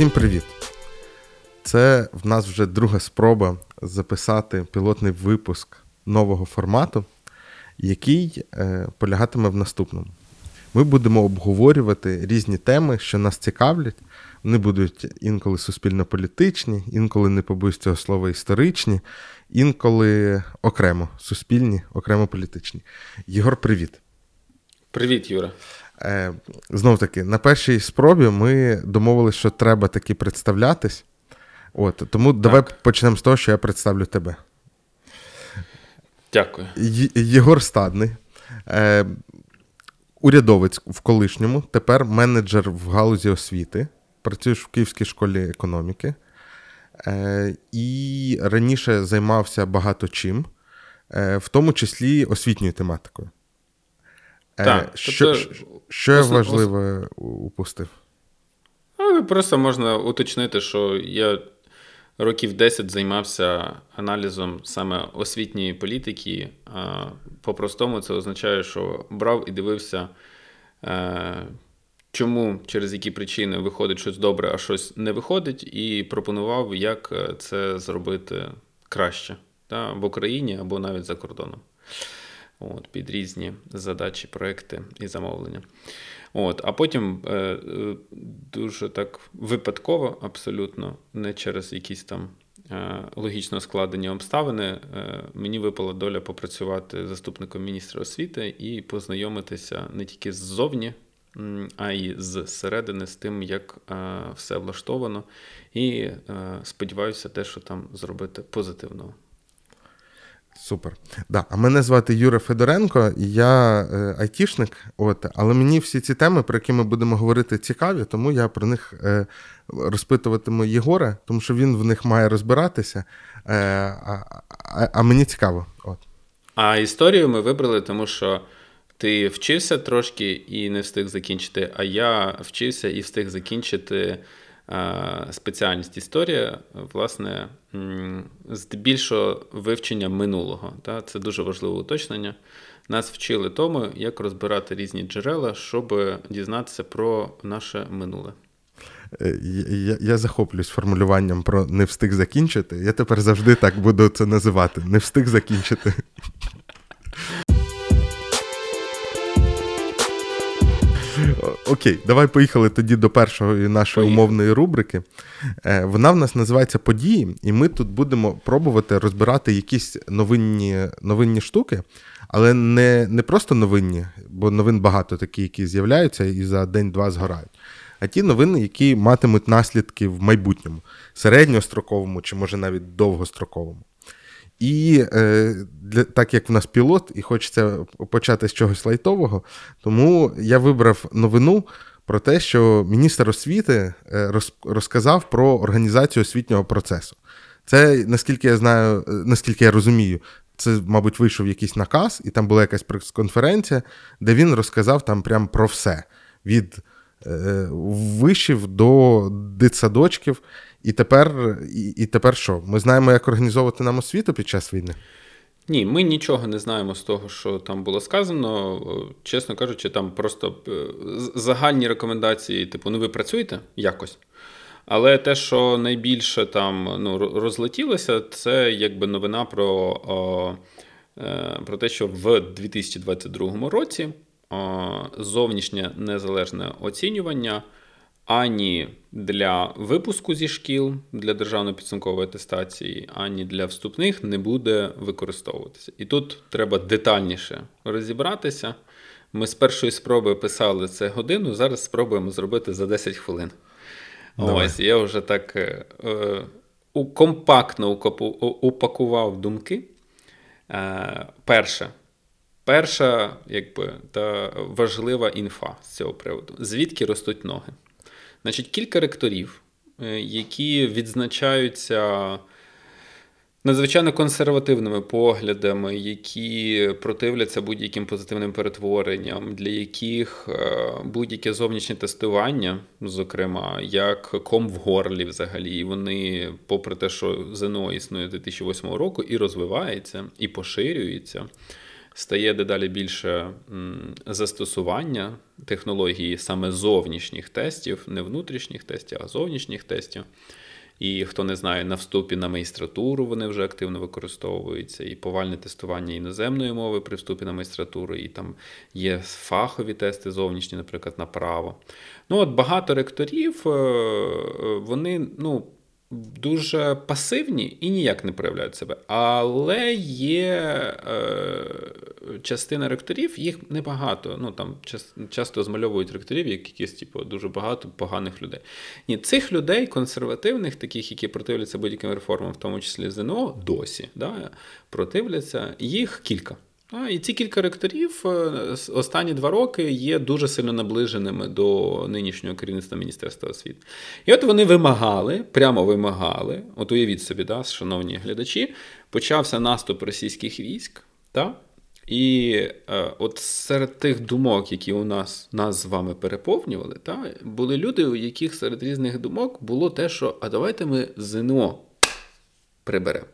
Всім привіт! Це в нас вже друга спроба записати пілотний випуск нового формату, який е, полягатиме в наступному. Ми будемо обговорювати різні теми, що нас цікавлять. Вони будуть інколи суспільно-політичні, інколи не побоюсь цього слова історичні, інколи окремо суспільні, окремо політичні. Єгор, привіт. Привіт, Юра. Е, Знов таки, на першій спробі ми домовилися, що треба таки представлятись. От, Тому так. давай почнемо з того, що я представлю тебе. Дякую. Є- Єгор Стадний, е, урядовець в колишньому, тепер менеджер в галузі освіти. Працюєш в Київській школі економіки. Е, І раніше займався багато чим, е, в тому числі освітньою тематикою. Е, Так, Що, тобто, що, я важливе упустив? Просто можна уточнити, що я років 10 займався аналізом саме освітньої політики. По-простому, це означає, що брав і дивився, е, чому через які причини виходить щось добре, а щось не виходить, і пропонував, як е, це зробити краще та, в Україні або навіть за кордоном. От, під різні задачі, проекти і замовлення. От, А потім е, е, дуже так випадково, абсолютно, не через якісь там е, логічно складені обставини, е, мені випала доля попрацювати заступником міністра освіти і познайомитися не тільки ззовні, а й зсередини з тим, як е, все влаштовано. І е, сподіваюся, те, що там зробити позитивного. Супер. Да. А мене звати Юра Федоренко, я е, айтішник, от, але мені всі ці теми, про які ми будемо говорити, цікаві, тому я про них е, розпитуватиму Єгора, тому що він в них має розбиратися, е, а, а, а мені цікаво. От. А історію ми вибрали, тому що ти вчився трошки і не встиг закінчити, а я вчився і встиг закінчити спеціальність історія, власне, здебільшого вивчення минулого. Та? Це дуже важливе уточнення. Нас вчили тому, як розбирати різні джерела, щоб дізнатися про наше минуле. Е, Я, я захоплююсь формулюванням про не встиг закінчити. Я тепер завжди так буду це називати. Не встиг закінчити. Окей, давай поїхали тоді до першої нашої Поїхали. умовної рубрики. Е, Вона в нас називається Події, і ми тут будемо пробувати розбирати якісь новинні, новинні штуки, але не, не просто новинні, бо новин багато такі, які з'являються і за день-два згорають. А ті новини, які матимуть наслідки в майбутньому, середньостроковому чи може навіть довгостроковому. І е, для, так як в нас пілот, і хочеться почати з чогось лайтового, тому я вибрав новину про те, що міністр освіти е, роз, розказав про організацію освітнього процесу. Це, наскільки я знаю, е, наскільки я розумію, це, мабуть, вийшов якийсь наказ, і там була якась прес-конференція, де він розказав там прям про все: від вишів до дитсадочків. І тепер, і, і тепер що? Ми знаємо, як організовувати нам освіту під час війни? Ні, ми нічого не знаємо з того, що там було сказано. Чесно кажучи, там просто е, загальні рекомендації, типу, ну ви працюєте якось. Але те, що найбільше там ну, розлетілося, це якби новина про, о, е, про те, що в 2022 році зовнішнє незалежне оцінювання ані для випуску зі шкіл для державної підсумкової атестації, ані для вступних не буде використовуватися. І тут треба детальніше розібратися. Ми з першої спроби писали це годину, зараз спробуємо зробити за 10 хвилин. Давай. Ось я вже так е, е, компактно упакував думки. Е, перше. Перша, якби, та важлива інфа з цього приводу. Звідки ростуть ноги? Значить, кілька ректорів, е, які відзначаються надзвичайно консервативними поглядами, які противляться будь-яким позитивним перетворенням, для яких е, будь-яке зовнішнє тестування, зокрема, як ком в горлі взагалі, і вони, попри те, що ЗНО існує з 2008 року і розвивається, і поширюється. Стає дедалі більше застосування технології саме зовнішніх тестів, не внутрішніх тестів, а зовнішніх тестів. І хто не знає, на вступі на магістратуру вони вже активно використовуються, і повальне тестування іноземної мови при вступі на магістратуру, і там є фахові тести зовнішні, наприклад, на право. Ну, от багато ректорів, е, е, вони, ну. Дуже пасивні і ніяк не проявляють себе. Але є е, частина ректорів, їх небагато. Ну там час, часто змальовують ректорів, як якісь типу, дуже багато поганих людей. Ні, цих людей, консервативних, таких, які противляться будь-яким реформам, в тому числі ЗНО, досі да, противляться, їх кілька. А, І ці кілька ректорів е, останні два роки є дуже сильно наближеними до нинішнього керівництва Міністерства освіти. І от вони вимагали, прямо вимагали, от уявіть собі, да, шановні глядачі, почався наступ російських військ. Да? І е, от серед тих думок, які у нас нас з вами переповнювали, та, були люди, у яких серед різних думок було те, що а давайте ми ЗНО приберемо.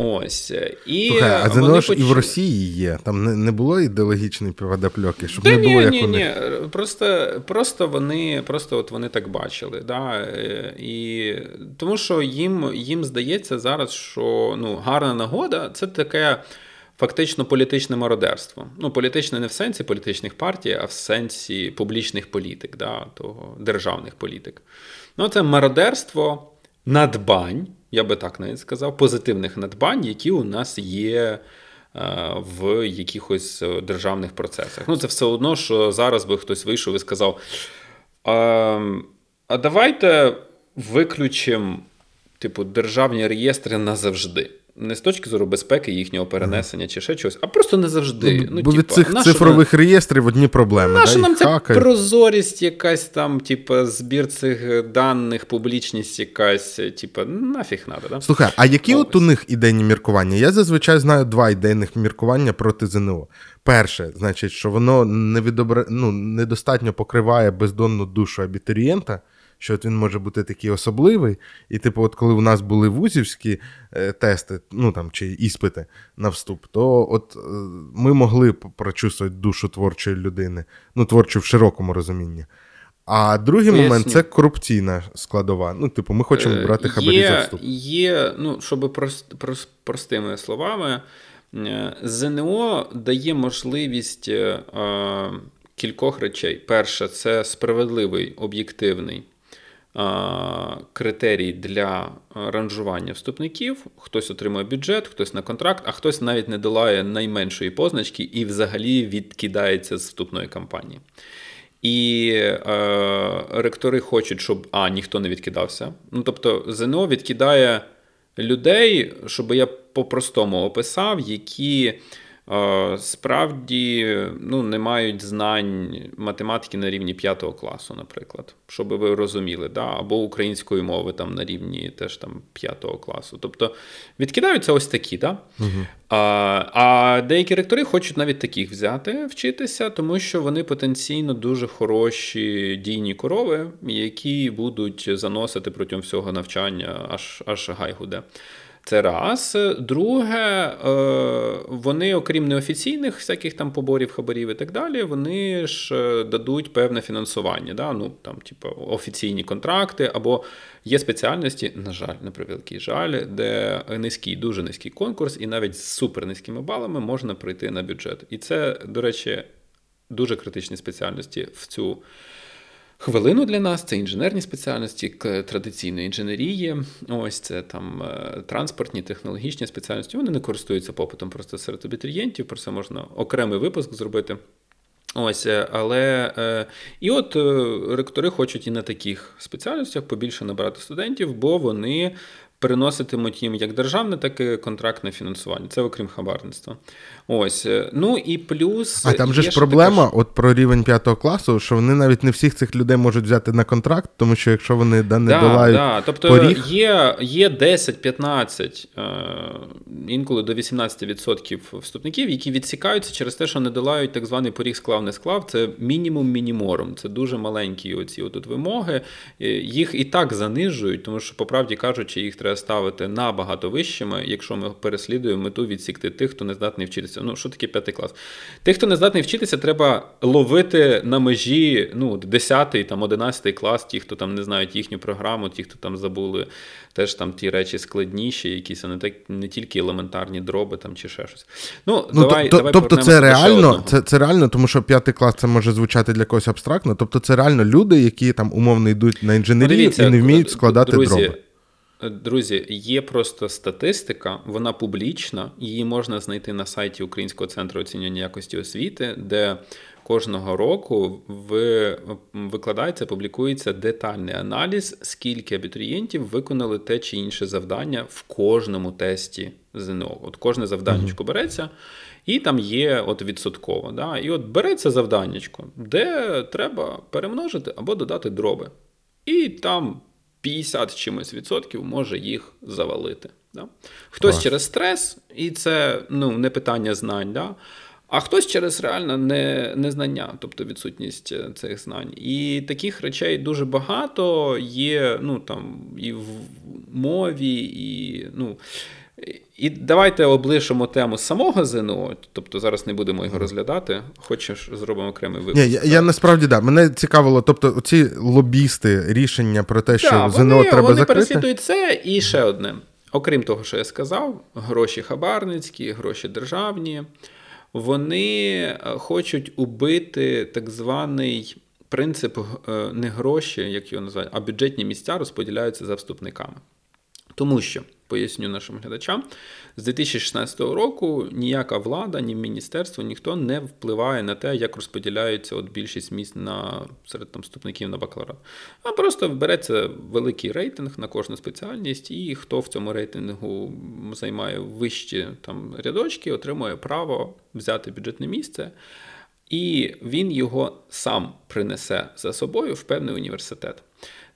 Ось. І Слухай, а ЗНО ж і в Росії є. Там не, не було ідеологічної подопльоки, щоб Та не ні, було як ні, ні. Просто, просто вони просто от вони так бачили. Да? Е, І, тому що їм, їм здається зараз, що ну, гарна нагода це таке. Фактично політичне мародерство. Ну, політичне не в сенсі політичних партій, а в сенсі публічних політик, да, того, державних політик. Ну, це мародерство надбань, я би так навіть сказав, позитивних надбань, які у нас є е, в якихось е, державних процесах. Ну, це все одно, що зараз би хтось вийшов і сказав: а, а давайте виключимо, типу, державні реєстри назавжди. Не з точки зору безпеки їхнього перенесення чи ще чогось, а просто не завжди. Ну, бо від типа, цих цифрових реєстрів одні проблеми. Наша да, нам ця прозорість, якась там, типу, збір цих даних, публічність якась, типу, нафіг надо, да? Слухай, а які Ось. от у них ідейні міркування? Я зазвичай знаю два ідейних міркування проти ЗНО. Перше, значить, що воно не відобра... ну, недостатньо покриває бездонну душу абітурієнта, що от він може бути такий особливий. І, типу, от коли у нас були вузівські е, тести, ну там чи іспити на вступ, то от е, ми могли прочувствувати душу творчої людини, ну, творчу в широкому розумінні. А другий Поясню. момент це корупційна складова. Ну, типу, ми хочемо Е, брати хабарі за вступ. Є, ну, щоб прост, прос- простими словами, ЗНО дає можливість е, кількох речей. Перше, це справедливий, об'єктивний критерій для е, ранжування вступників. Хтось отримує бюджет, хтось на контракт, а хтось навіть не долає найменшої позначки і взагалі відкидається з вступної кампанії. І е, ректори хочуть, щоб а, ніхто не відкидався. Ну, тобто, ЗНО відкидає людей, щоб я по-простому описав, які е, справді ну, не мають знань математики на рівні 5 класу, наприклад, щоб ви розуміли, да? або української мови там на рівні теж там 5 класу. Тобто відкидаються ось такі, да? А, а деякі ректори хочуть навіть таких взяти, вчитися, тому що вони потенційно дуже хороші дійні корови, які будуть заносити протягом всього навчання, аж, аж гай гуде. Це раз. Друге, е, вони, окрім неофіційних всяких там поборів, хабарів і так далі, вони ж е, дадуть певне фінансування. Да? Ну, там, типу, офіційні контракти, або є спеціальності, на жаль, на превеликий жаль, де низький, дуже низький конкурс, і навіть з супер низькими балами можна прийти на бюджет. І це, до речі, дуже критичні спеціальності в цю. Хвилину для нас це інженерні спеціальності, традиційної інженерії. Ось це там е, транспортні, технологічні спеціальності. Вони не користуються попитом просто серед абітурієнтів. Про це можна окремий випуск зробити. Ось, е, але е, і от е, ректори хочуть і на таких спеціальностях побільше набирати студентів, бо вони приноситимуть їм як державне, так і контрактне фінансування. Це окрім хабарництва. Ось. е, Ну і плюс. А там же ж проблема, така от про рівень п'ятого класу, що вони навіть не всіх цих людей можуть взяти на контракт, тому що якщо вони да, не Да, долають да. Тобто поріг, є, є 10-15, е, інколи до 18% вступників, які відсікаються через те, що не долають так званий поріг склав не склав. Це мінімум мініморум. Це дуже маленькі оці отут вимоги. Е, Їх і так занижують, тому що, по правді кажучи, їх треба ставити набагато вищими, якщо ми переслідуємо мету відсікти тих, хто не здатний вчитися. Ну, що таке п'ятий клас? Тих, хто не здатний вчитися, треба ловити на межі ну, 10 там, 11 клас, ті, хто там не знають їхню програму, ті, хто там забули теж там ті речі складніші, якісь а не так не тільки елементарні дроби там чи ще щось. Ну, Ну, давай, то- давай тобто це реально, це, це реально, тому що п'ятий клас це може звучати для когось абстрактно. Тобто це реально люди, які там умовно йдуть на інженерію Подивіться, і не вміють складати друзі, дроби. Друзі, є просто статистика, вона публічна, її можна знайти на сайті Українського центру оцінювання якості освіти, де кожного року викладається, публікується детальний аналіз, скільки абітурієнтів виконали те чи інше завдання в кожному тесті ЗНО. От кожне завданнячко береться, і там є от відсотково. Да? І от береться завданнячко, де треба перемножити або додати дроби. І там 50 чимось відсотків може їх завалити. Да? Хтось Клас. через стрес, і це ну, не питання знань. Да? А хтось через реально не, незнання, тобто відсутність е, цих знань. І таких речей дуже багато є ну, там, і в мові, і. Ну, і давайте облишимо тему самого ЗНО, тобто зараз не будемо його розглядати. Хочеш, зробимо окремий випуск. Ні, я, я насправді да. Мене цікавило, тобто ці лобісти рішення про те, що Да, ЗНО вони, треба вони закрити. переслідують це і ще одне. Окрім того, що я сказав, гроші хабарницькі, гроші державні, вони е, хочуть убити так званий принцип е, не гроші, як його називають, а бюджетні місця розподіляються за вступниками. Тому що, поясню нашим глядачам, з 2016 року ніяка влада, ні міністерство, ніхто не впливає на те, як розподіляються от більшість місць на серед там вступників на бакалаврат. А просто береться великий рейтинг на кожну спеціальність, і хто в цьому рейтингу займає вищі там рядочки, отримує право взяти бюджетне місце. І він його сам принесе за собою в певний університет.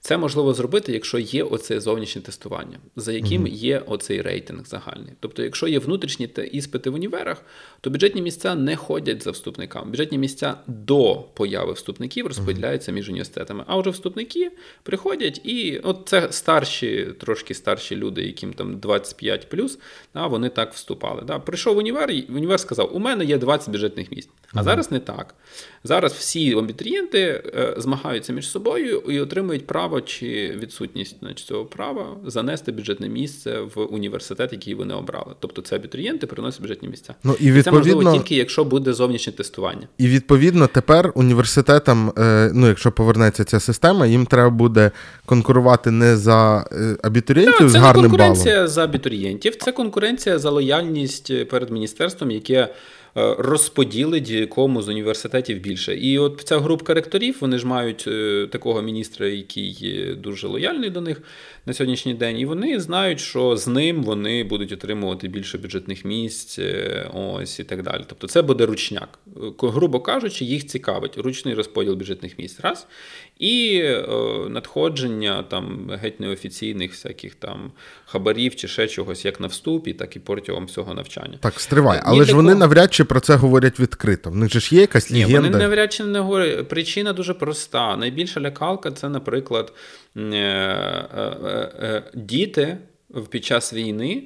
Це можливо зробити, якщо є оце зовнішнє тестування, за яким є оцей рейтинг загальний. Тобто, якщо є внутрішні іспити в універах, то бюджетні місця не ходять за вступниками. Бюджетні місця до появи вступників розподіляються між університетами. А вже вступники приходять, і от це старші, трошки старші люди, яким там 25 плюс, да, вони так вступали. Да. Прийшов в універ, і універ сказав: у мене є 20 бюджетних місць. А зараз не так. Зараз всі абітурієнти е, змагаються між собою і отримують право чи відсутність значить, цього права занести бюджетне місце в університет, який вони обрали. Тобто це абітурієнти приносять бюджетні місця. Ну і Це можливо тільки якщо буде зовнішнє тестування. і відповідно тепер університетам, е, ну якщо повернеться ця система, їм треба буде конкурувати не за е, абітурієнтів Так, з це не гарним балом. конкуренція за абітурієнтів, це конкуренція за лояльність перед міністерством, яке розподілить кому з університетів більше. І от ця група ректорів, вони ж мають е, такого міністра, який дуже лояльний до них на сьогоднішній день, і вони знають, що з ним вони будуть отримувати більше бюджетних місць, е, ось і так далі. Тобто це буде ручняк. Е, Грубо кажучи, їх цікавить ручний розподіл бюджетних місць. Раз. І е, надходження там геть неофіційних всяких там хабарів чи ще чогось, як на вступі, так і протягом всього навчання. Так, стривай, Ні але ж для вони навряд чи про це говорять відкрито. В них же ж є якась Ні, вони навряд чи не говорять. Причина дуже проста. Найбільша лякалка це, наприклад, діти під час війни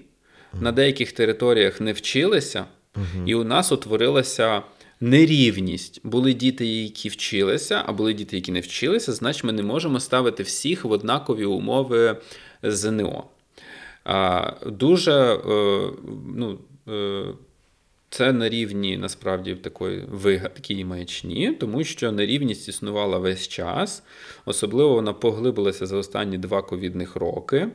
на деяких територіях не вчилися, і у нас утворилася. Нерівність. Були діти, які вчилися, а були діти, які не вчилися, значить, ми не можемо ставити всіх в однакові умови ЗНО. Дуже е, ну, е, це на рівні насправді такої вигадки і маячні, тому що нерівність існувала весь час, особливо вона поглибилася за останні два ковідних роки.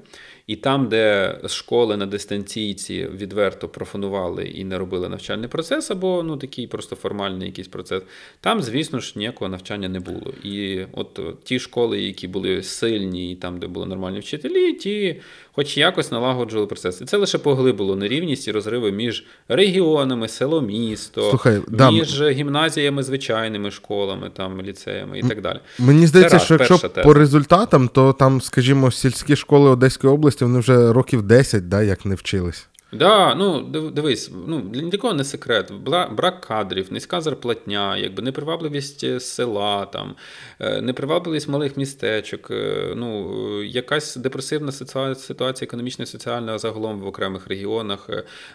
І там, де школи на дистанційці відверто профанували і не робили навчальний процес, або ну такий просто формальний якийсь процес, там, звісно ж, ніякого навчання не було. І от е, ті школи, які були сильні, і там, де були нормальні вчителі, ті, хоч якось налагоджували процес. І це лише поглибило нерівність і розриви між регіонами, село, місто, Слухай, да, між гімназіями, звичайними школами, там, ліцеями і так далі. Мені здається, раз, що якщо теза. по результатам, то там, скажімо, сільські школи Одеської області вони вже років 10, да, як не вчились. Да, ну дивись, ну для нікого не секрет. Брак кадрів, низька зарплатня, якби непривабливість е, села, там, е, непривабливість малих містечок, е, ну, якась депресивна ситуа- ситуація економічна і соціальна загалом в окремих регіонах,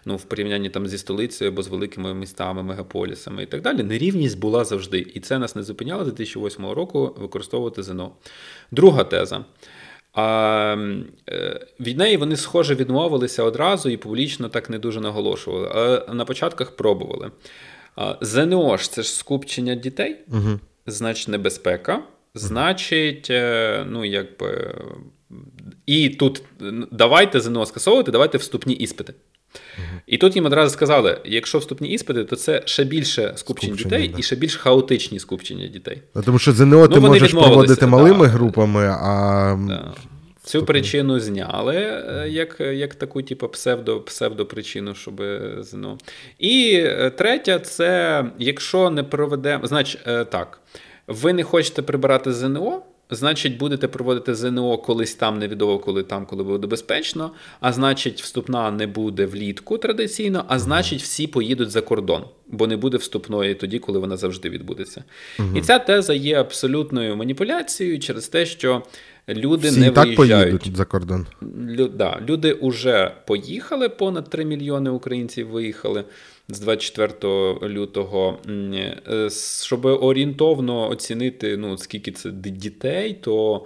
ну, в порівнянні там зі столицею або з великими містами, мегаполісами і так далі. Нерівність була завжди. І це нас не зупиняло з 2008 року використовувати ЗНО. Друга теза. А е, від неї вони, схоже, відмовилися одразу і публічно так не дуже наголошували. А на початках пробували. ЗНО ж це ж скупчення дітей, Угу. значить небезпека, значить, е, ну якби. І тут давайте ЗНО скасовувати, давайте вступні іспити. І тут їм одразу сказали: якщо вступні іспити, то це ще більше скупчень Скупчення, дітей да. і ще більш хаотичні скупчення дітей. Ну, Тому що ЗНО ти Ну, вони можеш проводити да. малими групами, а Да. Цю причину зняли е, як, як таку, типу, псевдо, псевдопричину, щоб ЗНО. І е, третя, це якщо не проведемо, значить, е, так, ви не хочете прибирати ЗНО. Значить, будете проводити ЗНО колись там, невідомо коли там, коли буде безпечно. А значить, вступна не буде влітку традиційно, а значить, всі поїдуть за кордон, бо не буде вступної тоді, коли вона завжди відбудеться. І ця теза є абсолютною маніпуляцією через те, що люди всі не так виїжджають. поїдуть за кордон. Лю, да, люди вже поїхали, понад 3 мільйони українців виїхали з 24 лютого. Е, Щоб орієнтовно оцінити, ну, скільки це дітей, то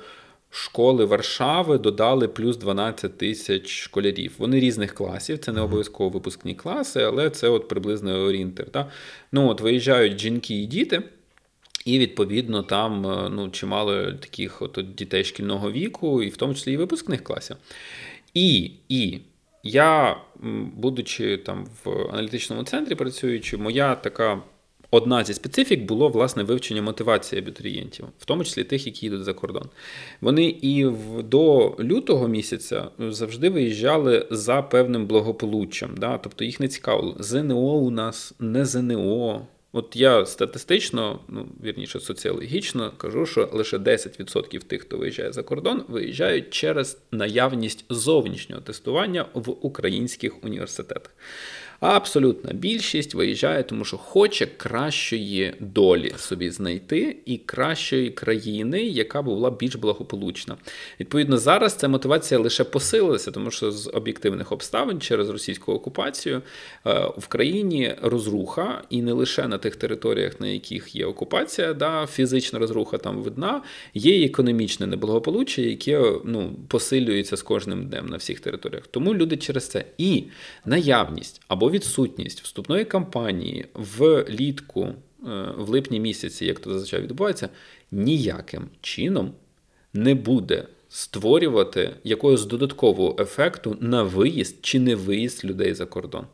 школи Варшави додали плюс 12 тисяч школярів. Вони різних класів, це не обов'язково випускні класи, але це от приблизно орієнтир. Да? Ну, от виїжджають жінки і діти. І відповідно там е, ну, чимало таких от дітей шкільного віку, і в тому числі і випускних класів. І, і я, будучи там в аналітичному центрі працюючи, моя така одна зі специфік було власне вивчення мотивації абітурієнтів, в тому числі тих, які їдуть за кордон. Вони і до лютого місяця завжди виїжджали за певним благополуччям. Да? Тобто їх не цікавило. ЗНО у нас не ЗНО. От я статистично, ну вірніше, соціологічно кажу, що лише 10% тих, хто виїжджає за кордон, виїжджають через наявність зовнішнього тестування в українських університетах. Абсолютна більшість виїжджає, тому що хоче кращої долі собі знайти і кращої країни, яка була більш благополучна. Відповідно, зараз ця мотивація лише посилилася, тому що з об'єктивних обставин через російську окупацію е, в країні розруха, і не лише на тих територіях, на яких є окупація, да, фізична розруха там видна, є і економічне неблагополуччя, яке ну, посилюється з кожним днем на всіх територіях. Тому люди через це і наявність або відсутність вступної кампанії влітку, е, в липні місяці, як то зазвичай відбувається, ніяким чином не буде створювати якогось додаткового ефекту на виїзд чи не виїзд людей за кордон.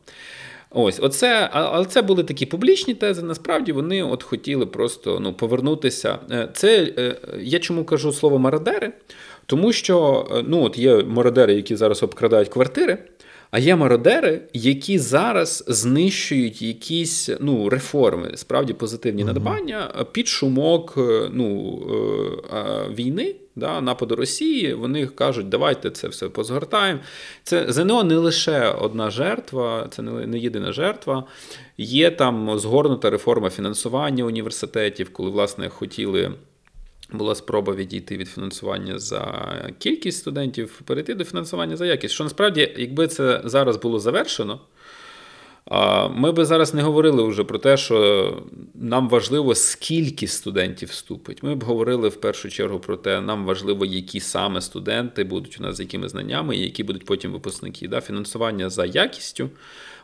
Ось, оце, але це були такі публічні тези. Насправді вони от хотіли просто ну, повернутися. Е, Це е, я чому кажу слово мародери? Тому що ну, от є мародери, які зараз обкрадають квартири. А є мародери, які зараз знищують якісь ну, реформи, справді позитивні надбання е, під шумок е, ну, е, війни, да, нападу Росії. Вони кажуть, давайте це все позгортаємо. Це ЗНО не лише одна жертва, це не, не єдина жертва. Є там згорнута реформа фінансування університетів, коли власне хотіли. Була спроба відійти від фінансування за кількість студентів, перейти до фінансування за якість. Що насправді, якби це зараз було завершено, ми би зараз не говорили вже про те, що нам важливо, скільки студентів вступить. Ми б говорили в першу чергу про те, нам важливо, які саме студенти будуть у нас з якими знаннями, і які будуть потім випускники. Фінансування за якістю.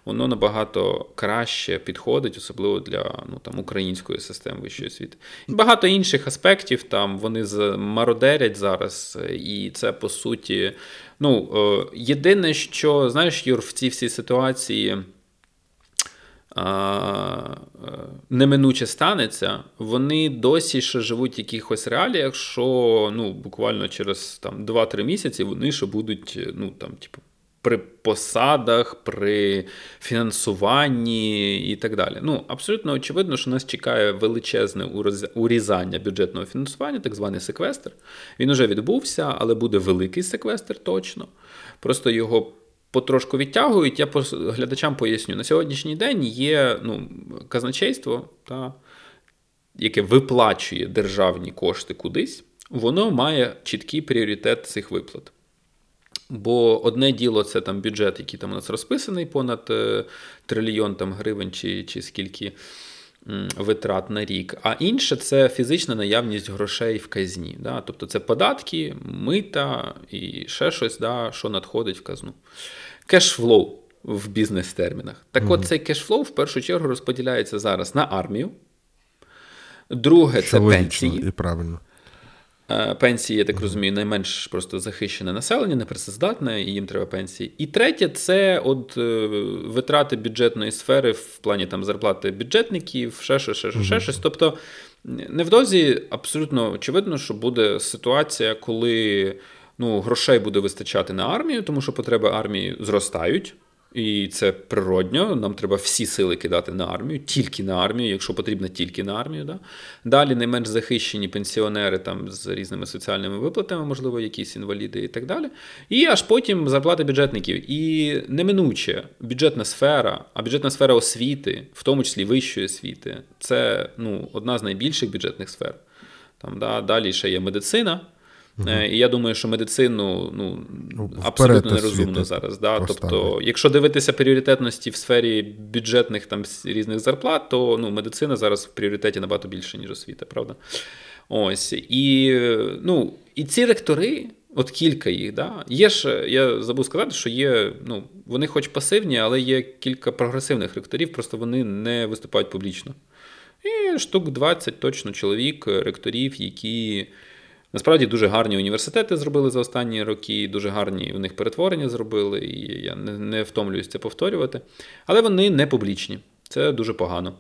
Воно набагато краще підходить, особливо для ну, там, української системи вищої освіти. І багато інших аспектів там вони мародерять зараз, і це по суті. Ну, е, єдине, що знаєш, Юр, в цій всій ситуації а, е, неминуче станеться, вони досі ще живуть в якихось реаліях, що ну, буквально через там, 2-3 місяці вони ще будуть ну, там, типу, при посадах, при фінансуванні і так далі. Ну, абсолютно очевидно, що нас чекає величезне урізання бюджетного фінансування, так званий секвестр. Він уже відбувся, але буде великий секвестр точно. Просто його потрошку відтягують. Я глядачам поясню. На сьогоднішній день є ну, казначейство, та, яке виплачує державні кошти кудись, воно має чіткий пріоритет цих виплат. Бо одне діло це там бюджет, який там у нас розписаний, понад е, трильйон там, гривень чи, чи скільки витрат на рік. А інше це фізична наявність грошей в казні. Да? Тобто це податки, мита і ще щось, да, що надходить в казну. Кешфлоу в бізнес-термінах. Так от цей кешфлоу в першу чергу розподіляється зараз на армію. Друге, Що це логічно пенсії. і правильно. Е, Пенсії, я так розумію, найменш просто захищене населення, непрацездатне, і їм треба пенсії. І третє це от е, витрати бюджетної сфери в плані там зарплати бюджетників, ще щось, ще щось, ще щось. Тобто невдовзі абсолютно очевидно, що буде ситуація, коли ну, грошей буде вистачати на армію, тому що потреби армії зростають. І це природньо. Нам треба всі сили кидати на армію, тільки на армію, якщо потрібно, тільки на армію. Да? Далі найменш захищені пенсіонери там з різними соціальними виплатами, можливо, якісь інваліди і так далі. І аж потім зарплати бюджетників. І неминуче бюджетна сфера, а бюджетна сфера освіти, в тому числі вищої освіти, це ну, одна з найбільших бюджетних сфер. Там, да, Далі ще є медицина. Е, І я думаю, що медицину ну, Ну, абсолютно нерозумно зараз. Да? Тобто, якщо дивитися пріоритетності в сфері бюджетних там різних зарплат, то ну, медицина зараз в пріоритеті набагато більше, ніж освіта, правда? Ось. І, ну, і ці ректори, от кілька їх, да? є ж, я забув сказати, що є, ну, вони хоч пасивні, але є кілька прогресивних ректорів, просто вони не виступають публічно. І штук 20 точно чоловік, ректорів, які насправді дуже гарні університети зробили за останні роки, дуже гарні у них перетворення зробили, і я не, не втомлююсь це повторювати. Але вони не публічні. Це дуже погано.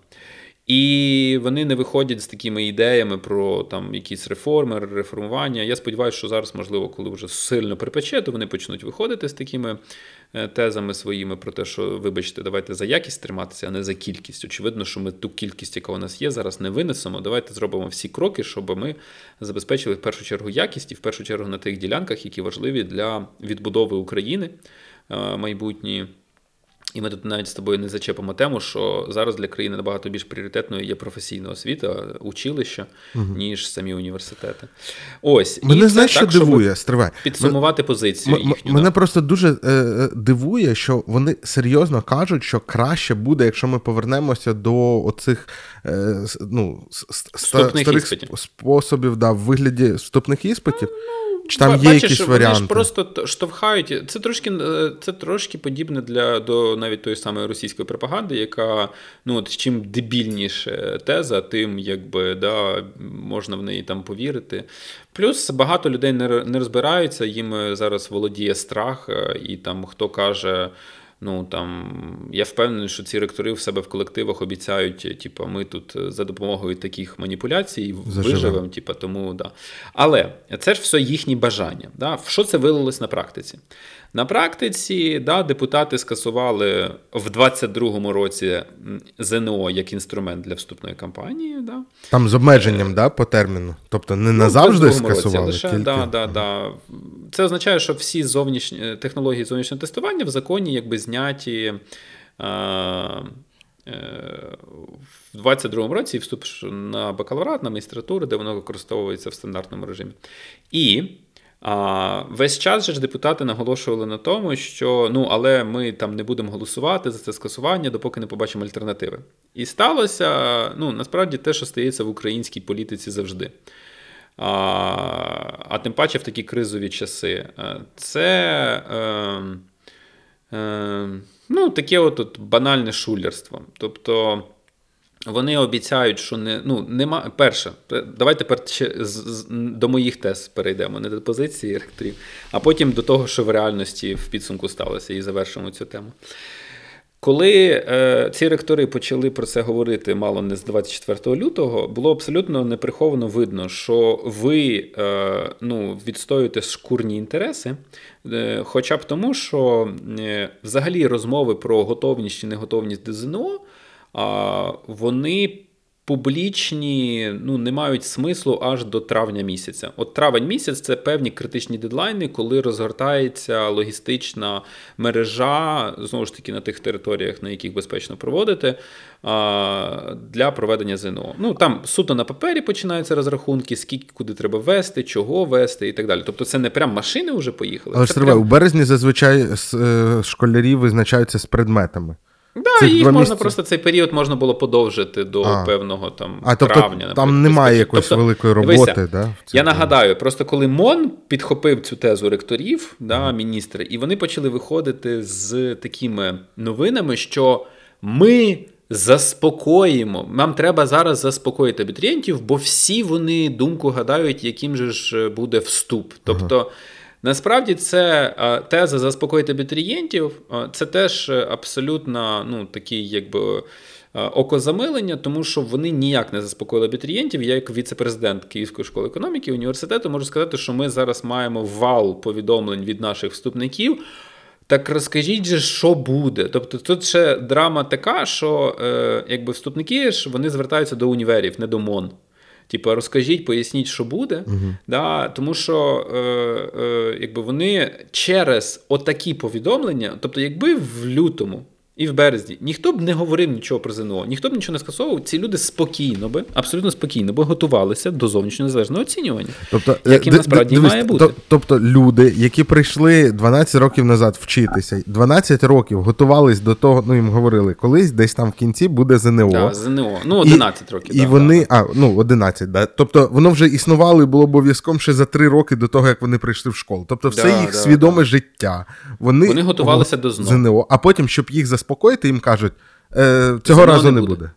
І вони не виходять з такими ідеями про там якісь реформи, реформування. Я сподіваюся, що зараз, можливо, коли вже сильно припече, то вони почнуть виходити з такими тезами своїми про те, що, вибачте, давайте за якість триматися, а не за кількість. Очевидно, що ми ту кількість, яка у нас є, зараз не винесемо. Давайте зробимо всі кроки, щоб ми забезпечили в першу чергу якість і в першу чергу на тих ділянках, які важливі для відбудови України е, майбутньої. І ми тут навіть з тобою не зачепимо тему, що зараз для країни набагато більш пріоритетною є професійна освіта, училища, ніж самі університети. Ось Мене знаєш, що так, дивує, стривай. Підсумувати позицію М- їхню. Мене да. просто дуже е, е, дивує, що вони серйозно кажуть, що краще буде, якщо ми повернемося до оцих е, ну, ста- старих іспитів. способів да, в вигляді вступних іспитів. Чи там Ба- є Бачиш, якісь вони варіанти? ж просто штовхають. Це трошки, е, це трошки подібне для до навіть тої самої російської пропаганди, яка ну от чим дебільніше теза, тим якби да, можна в неї там повірити. Плюс багато людей не, не розбираються, їм е, зараз володіє страх, е, і там хто каже. Ну там я впевнений, що ці ректори в себе в колективах обіцяють, типу, ми тут е, за допомогою таких маніпуляцій виживемо. Типу, тому да. Але це ж все їхні бажання. Да? В що це вилилось на практиці? На практиці да, депутати скасували в 22-му році ЗНО як інструмент для вступної кампанії. Да? Там з обмеженням да, по терміну. Тобто не назавжди Ну, в 22-му році скасували. лише, тільки... да, да, да. Це означає, що всі зовнішні технології зовнішнього тестування в законі якби зняті. Е, е, в 22-му році вступ на бакалаврат, на магістратуру, де воно використовується в стандартному режимі. І а, весь час же ж депутати наголошували на тому, що ну, але ми там не будемо голосувати за це скасування, допоки не побачимо альтернативи. І сталося ну, насправді те, що стається в українській політиці завжди. А, а тим паче в такі кризові часи. Е, Це е, е, ну, таке от, банальне шулерство. Тобто. Вони обіцяють, що не ну нема. Перше, давай тепер ще з, з, до моїх тез перейдемо, не до позиції ректорів, а потім до того, що в реальності в підсумку сталося, і завершимо цю тему. Коли е, ці ректори почали про це говорити мало не з 24 лютого, було абсолютно неприховано видно, що ви е, ну, відстоюєте шкурні інтереси, е, хоча б тому, що е, взагалі розмови про готовність чи неготовність до ЗНО, вони публічні ну, не мають смислу аж до травня місяця. От травень місяць це певні критичні дедлайни, коли розгортається логістична мережа, знову ж таки, на тих територіях, на яких безпечно проводити, для проведення ЗНО. Ну там суто на папері починаються розрахунки, скільки куди треба вести, чого вести і так далі. Тобто це не прям машини вже поїхали. Але ж прям- у березні зазвичай е, школярі визначаються з предметами. Да, їх можна місяці? просто цей період можна було подовжити до А. певного там А тобто травня. там немає якоїсь Тобто, великої дивися, роботи. да, Я нагадаю, просто коли МОН підхопив цю тезу ректорів, да, міністри, і вони почали виходити з такими новинами, що ми заспокоїмо. Нам треба зараз заспокоїти абітурієнтів, бо всі вони думку гадають, яким же ж буде вступ. Тобто. Насправді це е, теза заспокоїти абітурієнтів, е, це теж абсолютно ну, такий, якби. е, Окозамилення, тому що вони ніяк не заспокоїли абітурієнтів. Я, як віце-президент Київської школи економіки університету, можу сказати, що ми зараз маємо вал повідомлень від наших вступників. Так розкажіть же, що буде. Тобто тут ще драма така, що е, якби вступники ж вони звертаються до універів, не до МОН. Типу, розкажіть, поясніть, що буде. Мгм. Да, тому що е, е, якби вони через отакі повідомлення, тобто, якби в лютому і в березні ніхто б не говорив нічого про ЗНО, ніхто б нічого не скасовував, ці люди спокійно би, абсолютно спокійно би готувалися до зовнішнього незалежного оцінювання. Тобто, Яким д- насправді д- має бути. то- Тобто люди, які прийшли 12 років назад вчитися, 12 років готувались до того, ну їм говорили, колись десь там в кінці буде ЗНО. Да, ЗНО. Ну, 11 років. І да, вони, а, ну, 11, да. Тобто воно вже існувало і було обов'язком ще за 3 роки до того, як вони прийшли в школу. Тобто, все Да, їх да, свідоме життя. Вони, Вони готувалися до ЗНО. ЗНО. А потім, щоб їх заспокоїти, їм кажуть, е, цього разу не буде. буде.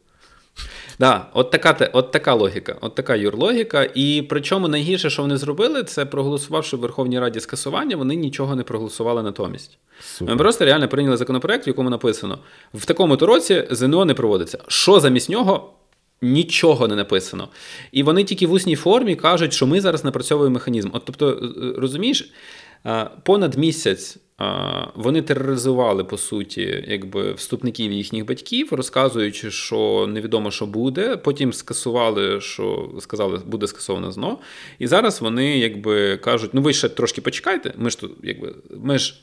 Да, от така, от така логіка, от така юрлогіка. І причому найгірше, що вони зробили, це проголосувавши в Верховній Раді скасування, вони нічого не проголосували натомість. Супер. Ми просто реально прийняли законопроект, в якому написано: в такому то році ЗНО не проводиться. Що замість нього? Нічого не написано. І вони тільки в усній формі кажуть, що ми зараз напрацьовуємо механізм. От тобто, е, розумієш, е, понад місяць вони тероризували, по суті, якби вступників їхніх батьків, розказуючи, що невідомо, що буде. Потім скасували, що сказали, буде скасовано ЗНО. І зараз вони якби кажуть: ну ви ще трошки почекайте. Ми ж тут, якби, ми ж.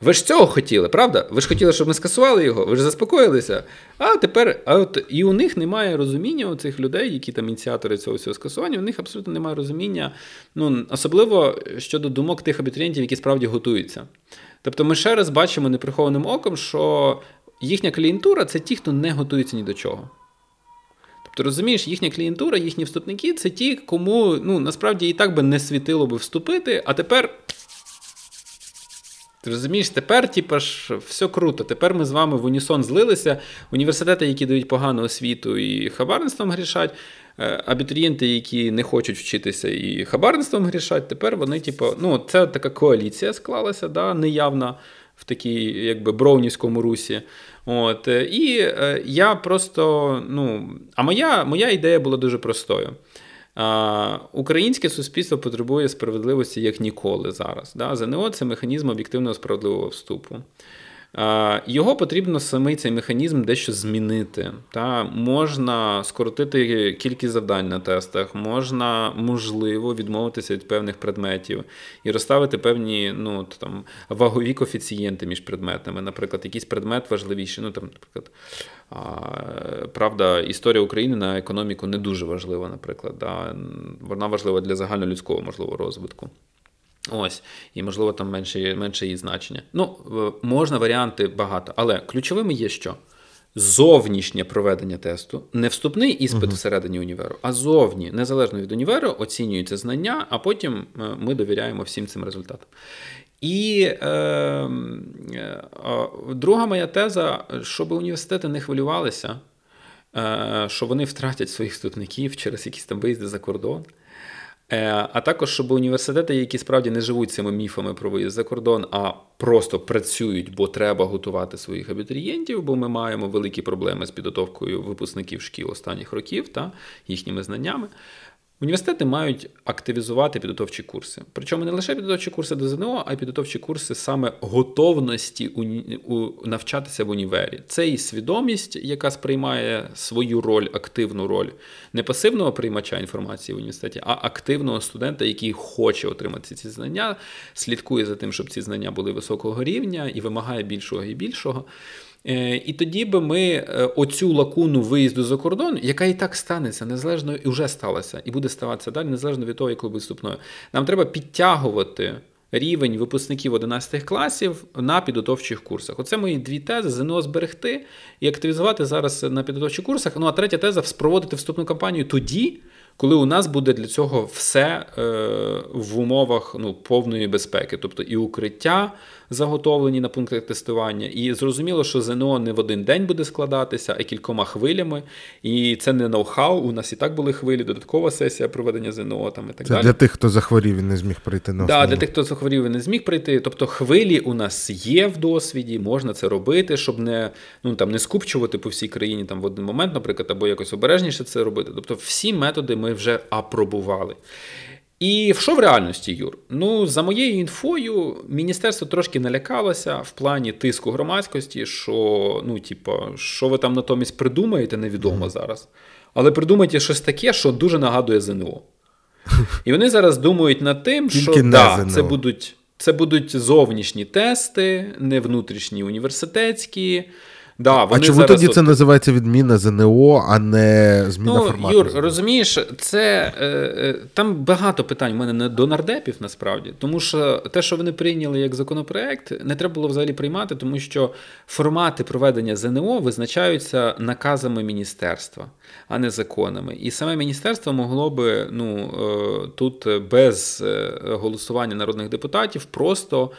Ви ж цього хотіли, правда? Ви ж хотіли, щоб ми скасували його, ви ж заспокоїлися. А тепер, а от і у них немає розуміння у цих людей, які там ініціатори цього всього скасування, у них абсолютно немає розуміння, ну особливо щодо думок тих абітурієнтів, які справді готуються. Тобто, ми ще раз бачимо неприхованим оком, що їхня клієнтура це ті, хто не готується ні до чого. Тобто, розумієш, їхня клієнтура, їхні вступники це ті, кому ну, насправді і так би не світило би вступити, а тепер ти розумієш, тепер, типа ж, все круто. Тепер ми з вами в унісон злилися. Університети, які дають погану освіту і хабарництвом грішать. Е, Абітурієнти, які не хочуть вчитися і хабарництвом грішать, тепер вони, типу, ну, це така коаліція склалася, да, неявна в такій, якби броунівському русі. От, е, і е, я просто, ну, а моя, моя ідея була дуже простою. А, Українське суспільство потребує справедливості як ніколи зараз. Да? ЗНО це механізм об'єктивного справедливого вступу. А, Його потрібно самий цей механізм дещо змінити. Та? Можна скоротити кількість завдань на тестах, можна, можливо, відмовитися від певних предметів і розставити певні ну, там, вагові коефіцієнти між предметами. Наприклад, якийсь предмет важливіший. Ну, там, наприклад, правда, історія України на економіку не дуже важлива, наприклад. Да? Вона важлива для загальнолюдського можливо розвитку. Ось, і можливо там менше, менше її значення. Ну, можна варіанти багато, але ключовими є що? Зовнішнє проведення тесту, не вступний іспит всередині універу, а зовні, незалежно від універу, оцінюються знання, а потім е, ми довіряємо всім цим результатам. І е, е, друга моя теза, щоб університети не хвилювалися, е, що вони втратять своїх вступників через якісь там виїзди за кордон. Е, А також, щоб університети, які справді не живуть цими міфами про виїзд за кордон, а просто працюють, бо треба готувати своїх абітурієнтів, бо ми маємо великі проблеми з підготовкою випускників шкіл останніх років та їхніми знаннями. Університети мають активізувати підготовчі курси. Причому не лише підготовчі курси до ЗНО, а й підготовчі курси саме готовності у... навчатися в універі. Це і свідомість, яка сприймає свою роль, активну роль не пасивного приймача інформації в університеті, а активного студента, який хоче отримати ці знання, слідкує за тим, щоб ці знання були високого рівня і вимагає більшого і більшого. Е, і тоді би ми е, оцю лакуну виїзду за кордон, яка і так станеться незалежно і вже сталася, і буде ставатися далі, незалежно від того, якою виступною. Нам треба підтягувати рівень випускників 11 класів на підготовчих курсах. Оце мої дві тези: ЗНО зберегти і активізувати зараз на підготовчих курсах. Ну а третя теза спроводити вступну кампанію тоді. Коли у нас буде для цього все е, в умовах ну, повної безпеки, тобто і укриття заготовлені на пунктах тестування, і зрозуміло, що ЗНО не в один день буде складатися, а кількома хвилями. І це не ноу-хау. У нас і так були хвилі, додаткова сесія проведення ЗНО там і так Це далі. для тих, хто захворів і не зміг прийти на Да, для тих, хто захворів і не зміг прийти. Тобто хвилі у нас є в досвіді, можна це робити, щоб не ну там не скупчувати по всій країні там в один момент, наприклад, або якось обережніше це робити. Тобто, всі методи ми вже апробували. І що в реальності, Юр? Ну, за моєю інфою, міністерство трошки налякалося в плані тиску громадськості, що ну, типа, що ви там натомість придумаєте, невідомо зараз. Але придумайте щось таке, що дуже нагадує ЗНО. І вони зараз думають над тим, що да, це будуть, це будуть зовнішні тести, не внутрішні університетські. Да, А чому зараз тоді от- це називається відміна ЗНО, а не зміна Ну, формату? Юр, розумієш, це е, е, там багато питань в мене не до нардепів насправді, тому що те, що вони прийняли як законопроект, не треба було взагалі приймати, тому що формати проведення ЗНО визначаються наказами міністерства, а не законами. І саме міністерство могло би ну е, тут без е, голосування народних депутатів просто.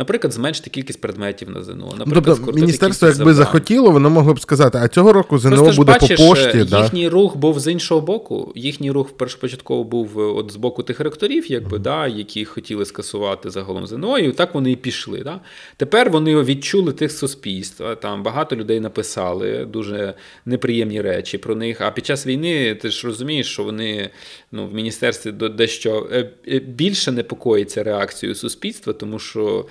Наприклад, зменшити кількість предметів на ЗНО. Ну, Наприклад, тобто міністерство, якби завдань. захотіло, воно могло б сказати, а цього року ЗНО Просто буде бачиш, по пошті. е, Да? їхній рух був з іншого боку. Їхній рух першопочатково був е, от з боку тих ректорів, якби, да, які хотіли скасувати загалом ЗНО, і так вони і пішли. Да. Тепер вони відчули тих суспільства. Там багато людей написали дуже неприємні речі про них. А під час війни ти ж розумієш, що вони ну, в міністерстві дещо е, більше непокоїться реакцією суспільства, тому що.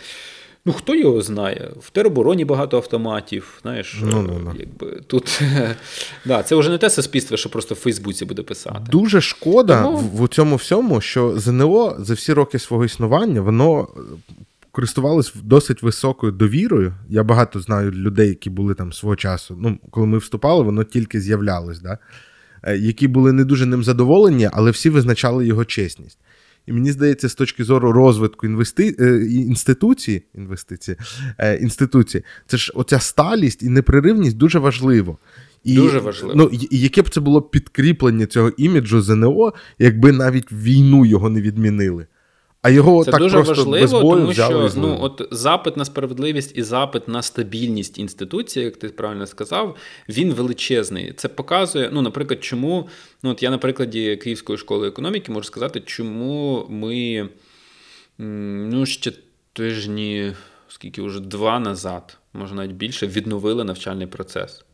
Ну, хто його знає? В теробороні багато автоматів. Знаєш, Ну, ну, ну. якби тут да, це вже не те суспільство, що просто в Фейсбуці буде писати. Дуже шкода Тому- в, в цьому всьому, що ЗНО за всі роки свого існування воно е, користувалось досить високою довірою. Я багато знаю людей, які були там свого часу. Ну, коли ми вступали, воно тільки з'являлось, да? Е, які були не дуже ним задоволені, але всі визначали його чесність. І мені здається, з точки зору розвитку інвести... е, інституції, інвестиції, е, інституції, це ж оця сталість і непреривність дуже важливо. І, Дуже важливо. Ну, і- і яке б це було підкріплення цього іміджу ЗНО, якби навіть війну його не відмінили. А його Це так дуже просто без важливо, бою тому взяли що ну, от запит на справедливість і запит на стабільність інституції, як ти правильно сказав, він величезний. Це показує, ну, наприклад, чому, ну, от я на прикладі Київської школи економіки можу сказати, чому ми ну, ще тижні, скільки вже два назад, може навіть більше, відновили навчальний процес.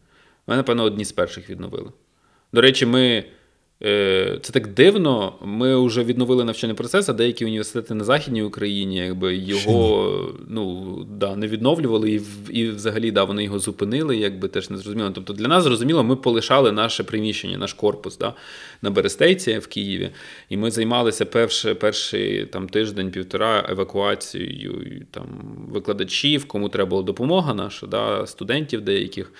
Ми, напевно, одні з перших відновили. До речі, ми. Е, Це так дивно. Ми вже відновили навчальний процес, а деякі університети на Західній Україні якби його ну, да, не відновлювали, і, і взагалі да, вони його зупинили, якби теж не зрозуміло. Тобто для нас зрозуміло, ми полишали наше приміщення, наш корпус да, на Берестейці в Києві. І ми займалися перший, перший там, тиждень-півтора евакуацією там, викладачів, кому треба була допомога наша, да, студентів деяких.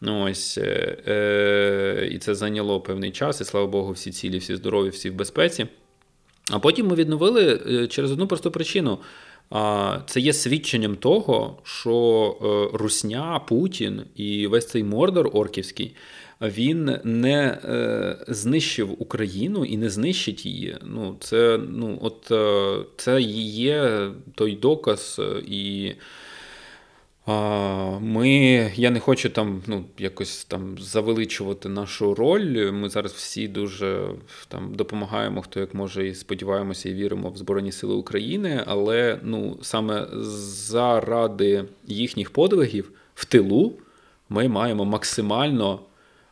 Ну, ось, е, е, і це зайняло певний час, і слава Богу, всі цілі, всі здорові, всі в безпеці. А потім ми відновили е, через одну просту причину. Це є свідченням того, що е, Русня, Путін і весь цей мордор орківський він не знищив Україну і не знищить її. Ну, це, ну, от, це є той доказ і. Ми, я не хочу там ну, якось там завеличувати нашу роль. Ми зараз всі дуже там допомагаємо, хто як може, і сподіваємося, і віримо в Збройні Сили України. Але ну, саме заради їхніх подвигів в тилу ми маємо максимально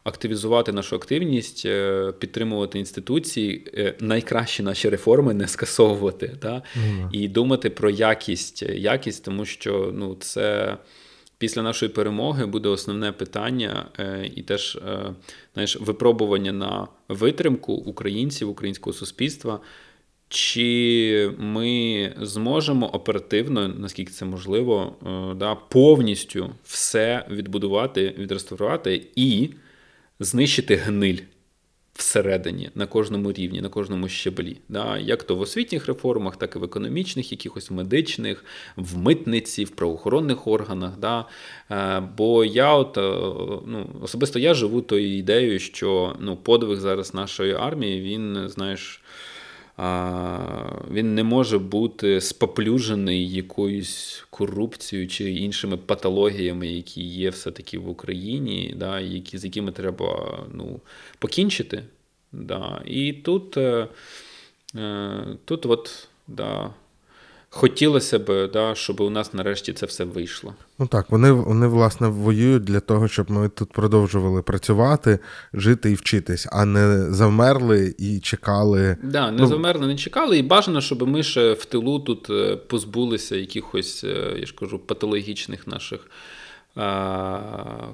активізувати нашу активність, е, підтримувати інституції, е, найкращі наші реформи не скасовувати, та? і думати про якість, якість, тому що ну, це. Після нашої перемоги буде основне питання е, і теж е, знаєш, випробування на витримку українців, українського суспільства. Чи ми зможемо оперативно, наскільки це можливо, е, да, повністю все відбудувати, відреставрувати і знищити гниль всередині на кожному рівні, на кожному щеблі, да, як то в освітніх реформах, так і в економічних, якихось медичних, в митниці, в правоохоронних органах. Да. Е, Бо я от е, ну, особисто я живу тою ідеєю, що ну, подвиг зараз нашої армії, він, знаєш. Він не може бути споплюжений якоюсь корупцією чи іншими патологіями, які є все-таки в Україні, да, які, з якими треба ну, покінчити. Да. І тут, е, е, тут от, да, хотілося б, да, щоб у нас нарешті це все вийшло. Ну так, вони вони власне воюють для того, щоб ми тут продовжували працювати, жити і вчитись, а не завмерли і чекали. Да, не ну, завмерли, не чекали, і бажано, щоб ми ще в тилу тут е, позбулися якихось, е, я ж кажу, патологічних наших.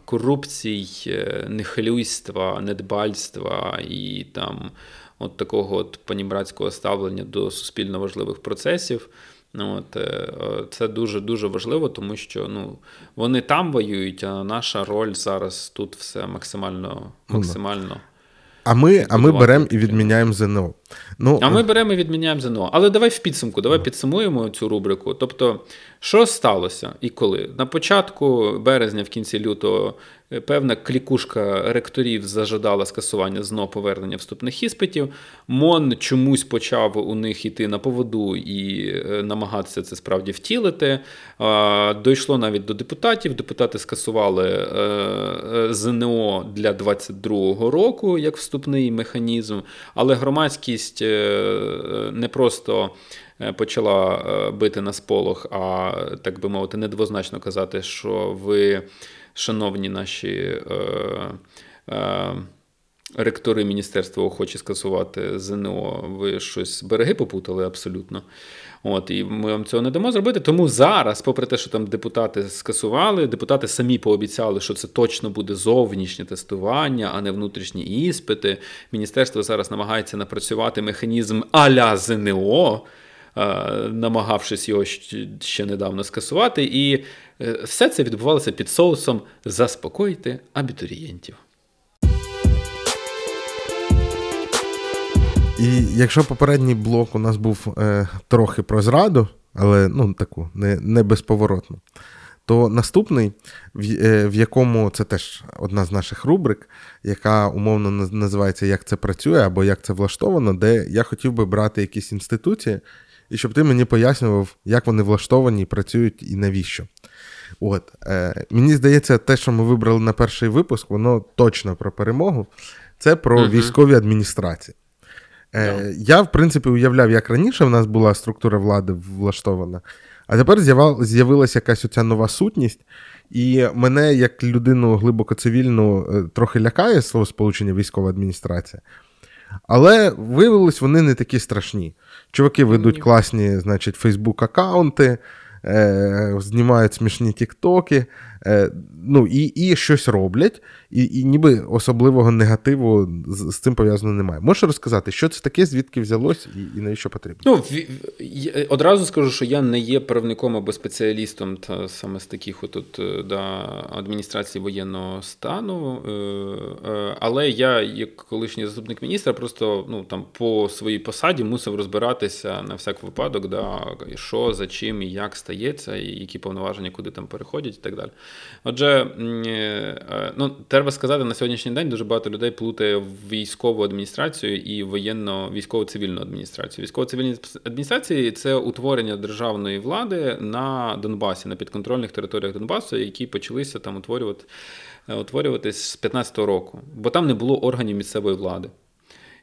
Корупцій, е, нехилюйства, недбальства і там от такого от панібратського ставлення до суспільно важливих процесів. Ну, от, е, Це дуже-дуже важливо, тому що ну, вони там воюють, а наша роль зараз тут все максимально. Ну максимально. А ми а ми беремо і відміняємо ЗНО. Ну, А ми беремо і відміняємо ЗНО. Але давай в підсумку, давай підсумуємо цю рубрику. Тобто, що сталося і коли? На початку березня, в кінці лютого, е, певна клікушка ректорів зажадала скасування ЗНО повернення вступних іспитів. МОН чомусь почав у них йти на поводу і е, намагатися це справді втілити. Дійшло навіть до депутатів. Депутати скасували е, ЗНО для 2022 року як вступний механізм, але громадськість більшість е, не просто е, почала е, бити на сполох, а так би мовити, недвозначно казати, що ви, шановні наші. Ректори міністерства охочі скасувати ЗНО, ви щось береги попутали абсолютно. От, І ми вам цього не дамо зробити. Тому зараз, попри те, що там депутати скасували, депутати самі пообіцяли, що це точно буде зовнішнє тестування, а не внутрішні іспити. Міністерство зараз намагається напрацювати механізм а-ля ЗНО. Е, намагавшись його ще недавно скасувати, і е, все це відбувалося під соусом заспокоїти абітурієнтів. І якщо попередній блок у нас був е, трохи про зраду, але ну, таку не не безповоротну, то наступний, в, е, в якому це теж одна з наших рубрик, яка умовно називається Як це працює або як це влаштовано, де я хотів би брати якісь інституції, і щоб ти мені пояснював, як вони влаштовані, працюють і навіщо. От, е, Мені здається, те, що ми вибрали на перший випуск, воно точно про перемогу. Це про uh військові адміністрації. Е, Я, в принципі, уявляв, як раніше в нас була структура влади влаштована, а тепер з'явилася якась оця нова сутність. І мене, як людину глибоко цивільну, е, трохи лякає слово сполучення військова адміністрація. Але виявилось, вони не такі страшні. Чуваки ведуть класні, значить, Фейсбук-аккаунти, е, знімають смішні тіктоки, ну, і і щось роблять, і і ніби особливого негативу з, з цим пов'язано немає. Можеш розказати, що це таке, звідки взялось і і навіщо потрібно? Ну, Одразу скажу, що я не є правником або спеціалістом та саме з таких от, е, да, адміністрації воєнного стану, е, е, але я, як колишній заступник міністра, просто ну, там, по своїй посаді мусив розбиратися на всяк випадок, да, що, за чим і як стається, і які повноваження куди там переходять і так далі. Отже, ну, треба сказати, на сьогоднішній день дуже багато людей плутає військову адміністрацію і воєнно-військово-цивільну адміністрацію. Військово-цивільні адміністрації це утворення державної влади на Донбасі, на підконтрольних територіях Донбасу, які почалися там утворювати, утворюватись з 15-го року, бо там не було органів місцевої влади.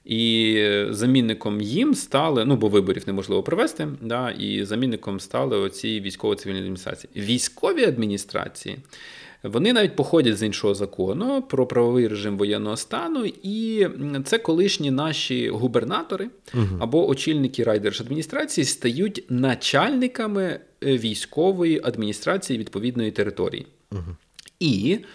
І замінником їм стали, ну бо виборів неможливо провести, да, і замінником стали оці військово-цивільні адміністрації. Військові адміністрації Вони навіть походять з іншого закону про правовий режим воєнного стану, і це колишні наші губернатори або очільники райдержадміністрації стають начальниками е, військової адміністрації відповідної території. І а,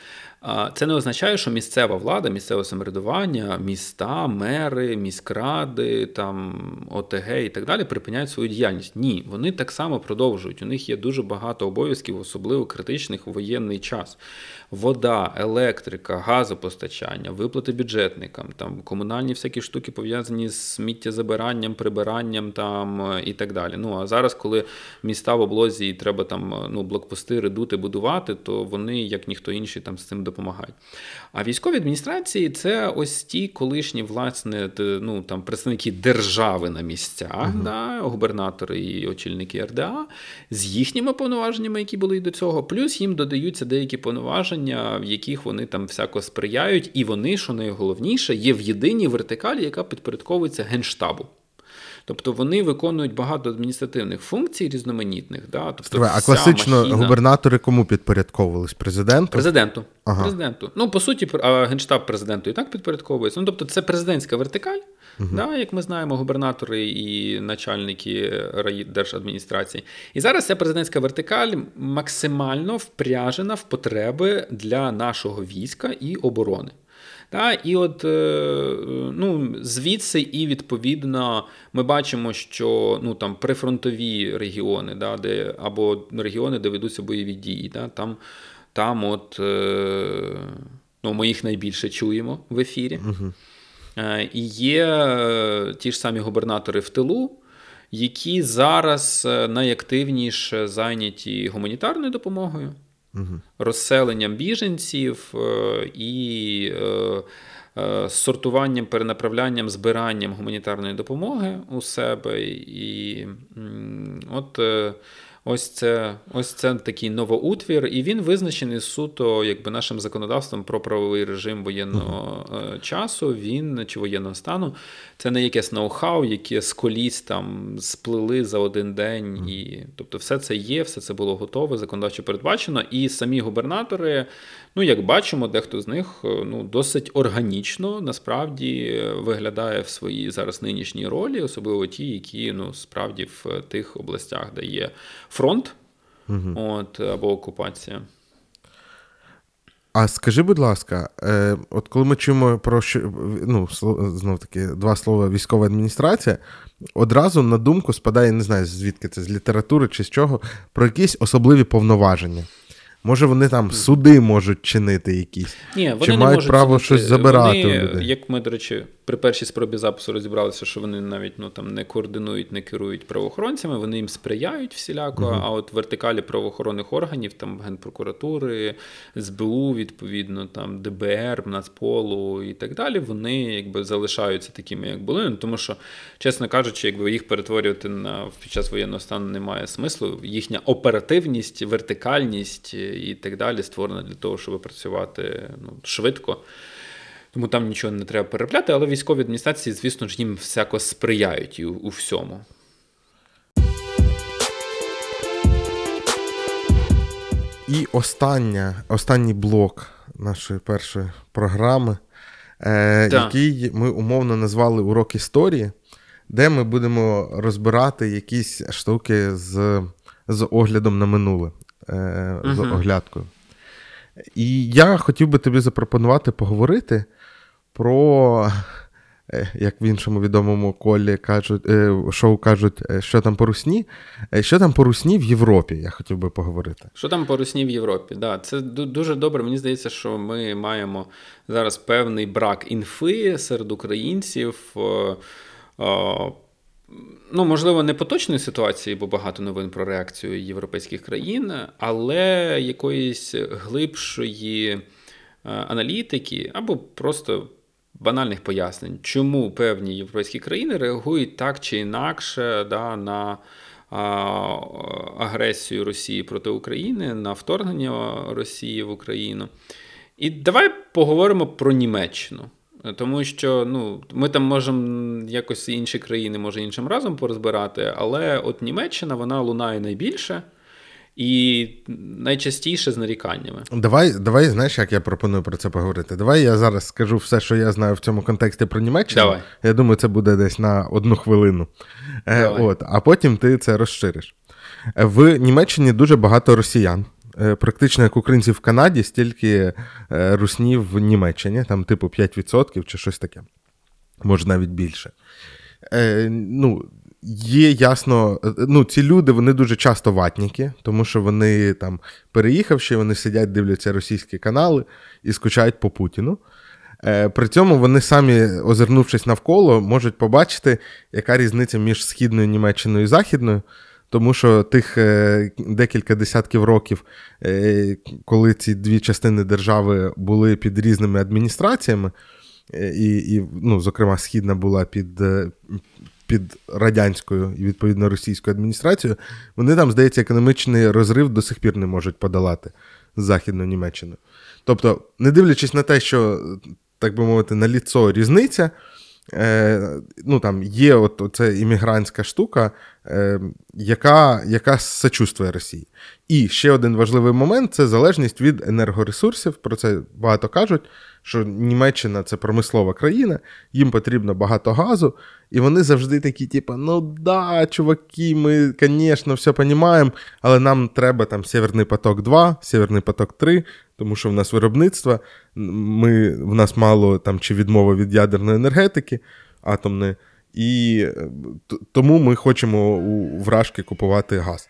це не означає, що місцева влада, місцеве самоврядування, міста, мери, міськради, там ОТГ і так далі припиняють свою діяльність. Ні, вони так само продовжують. У них є дуже багато обов'язків, особливо критичних у воєнний час. Вода, електрика, газопостачання, виплати бюджетникам, там комунальні всякі штуки пов'язані з сміттєзабиранням, прибиранням там е, і так далі. Ну а зараз, коли міста в облозі і треба там е, ну, блокпости, редути, будувати, то вони, як ніхто інший, там з цим допомагають. А військові адміністрації це ось ті колишні власне ну, там, представники держави на місцях, да, губернатори і очільники РДА з їхніми повноваженнями, які були і до цього. Плюс їм додаються деякі повноваження, в яких вони там всяко сприяють, і вони, що найголовніше, є в єдиній вертикалі, яка підпорядковується генштабу. Тобто вони виконують багато адміністративних функцій різноманітних. Да? Тобто а вся класично махіна- губернатори кому підпорядковувались? Президенту? Президенту. Ага. Президенту. Ну, по суті, генштаб президенту і так підпорядковується. Ну, тобто, це президентська вертикаль, да, як ми знаємо, губернатори і начальники райдержадміністрації. І зараз ця президентська вертикаль максимально впряжена в потреби для нашого війська і оборони. Та, і от е, ну, звідси, і відповідно, ми бачимо, що ну, там, прифронтові регіони, да, де, або регіони, де ведуться бойові дії, да, там, там от, е, ну, ми їх найбільше чуємо в ефірі. Е, І є ті ж самі губернатори в тилу, які зараз найактивніше зайняті гуманітарною допомогою, розселенням біженців е, і е, е, сортуванням, перенаправлянням, збиранням гуманітарної допомоги у себе. І от ось це, ось це такий новоутвір, і він визначений суто якби нашим законодавством про правовий режим воєнного е, часу. Він чи воєнного стану. Це не якесь ноу-хау, яке з коліс там сплили за один день. І, тобто, все це є, все це було готове, законодавчо передбачено. І самі губернатори, ну як бачимо, дехто з них е, ну, досить органічно насправді е, виглядає в своїй зараз нинішній ролі, особливо ті, які ну справді в е, тих областях, де є фронт, от або окупація. А скажи, будь ласка, е, от коли ми чуємо про що, ну, знов таки, два слова військова адміністрація, одразу на думку спадає, не знаю, звідки це, з літератури чи з чого, про якісь особливі повноваження. Може, вони там суди можуть чинити якісь. Ні, вони Чи не мають можуть право чинити. щось забирати Вони, у людей? Як ми, до речі, при першій спробі запису розібралися, що вони навіть ну, там, не координують, не керують правоохоронцями, вони їм сприяють всіляко, а от вертикалі правоохоронних органів, там Генпрокуратури, СБУ, відповідно, там ДБР, Нацполу і так далі, вони якби залишаються такими, як були. Ну, тому що, чесно кажучи, якби їх перетворювати на під час воєнного стану немає смислу. Їхня оперативність, вертикальність і так далі створена для того, щоб працювати ну, швидко. Тому там нічого не треба переробляти, але військові адміністрації, звісно ж, їм всяко сприяють і у, у всьому. І остання, останній блок нашої першої програми, е, Так. який ми умовно назвали урок історії, де ми будемо розбирати якісь штуки з, з оглядом на минуле, е, з оглядкою. І я хотів би тобі запропонувати поговорити про, е, як в іншому відомому колі кажуть, е, шоу кажуть, е, що там по русні, що там по русні в Європі, я хотів би поговорити. Що там по русні в Європі? Да, це дуже добре. Мені здається, що ми маємо зараз певний брак інфи серед українців. Ну, можливо, не поточної ситуації, бо багато новин про реакцію європейських країн, але якоїсь глибшої е, аналітики або просто банальних пояснень, чому певні європейські країни реагують так чи інакше да, на агресію Росії проти України, на вторгнення Росії в Україну. І давай поговоримо про Німеччину. Тому що ну, ми там можемо якось інші країни, може іншим разом порозбирати, але от Німеччина вона лунає найбільше. і найчастіше з наріканнями. Давай, давай, знаєш, як я пропоную про це поговорити. Давай я зараз скажу все, що я знаю в цьому контексті про Німеччину. Давай. Я думаю, це буде десь на одну хвилину. Е, Давай. от, а потім ти це розшириш. Е, В Німеччині дуже багато росіян. Е, Практично як українців в Канаді, стільки е, руснів в Німеччині, там типу 5% чи щось таке. Може навіть більше. Е, ну, є ясно, е, ну, ці люди вони дуже часто ватніки, тому що вони там, переїхавши, вони сидять, дивляться російські канали і скучають по Путіну. При цьому вони самі, озирнувшись навколо, можуть побачити, яка різниця між східною Німеччиною і західною. Тому що тих е, декілька десятків років, е, коли ці дві частини держави були під різними адміністраціями, е, і, і ну, зокрема, східна була під, під радянською і відповідно російською адміністрацією, вони там, здається, економічний розрив до сих пір не можуть подолати з Західною Німеччиною. Тобто, не дивлячись на те, що, так би мовити, на ліцо різниця, е, ну, там є от оце іммігрантська штука, е, яка, яка сочувствує Росії. І ще один важливий момент це залежність від енергоресурсів. Про це багато кажуть, що Німеччина це промислова країна, їм потрібно багато газу, і вони завжди такі, типу, ну да, чуваки, ми, звісно, все розуміємо, але нам треба там Северний поток 2, Северний поток 3, тому що в нас виробництво, ми, в нас мало там чи відмова від ядерної енергетики атомної, і е, тому ми хочемо у вражки купувати газ.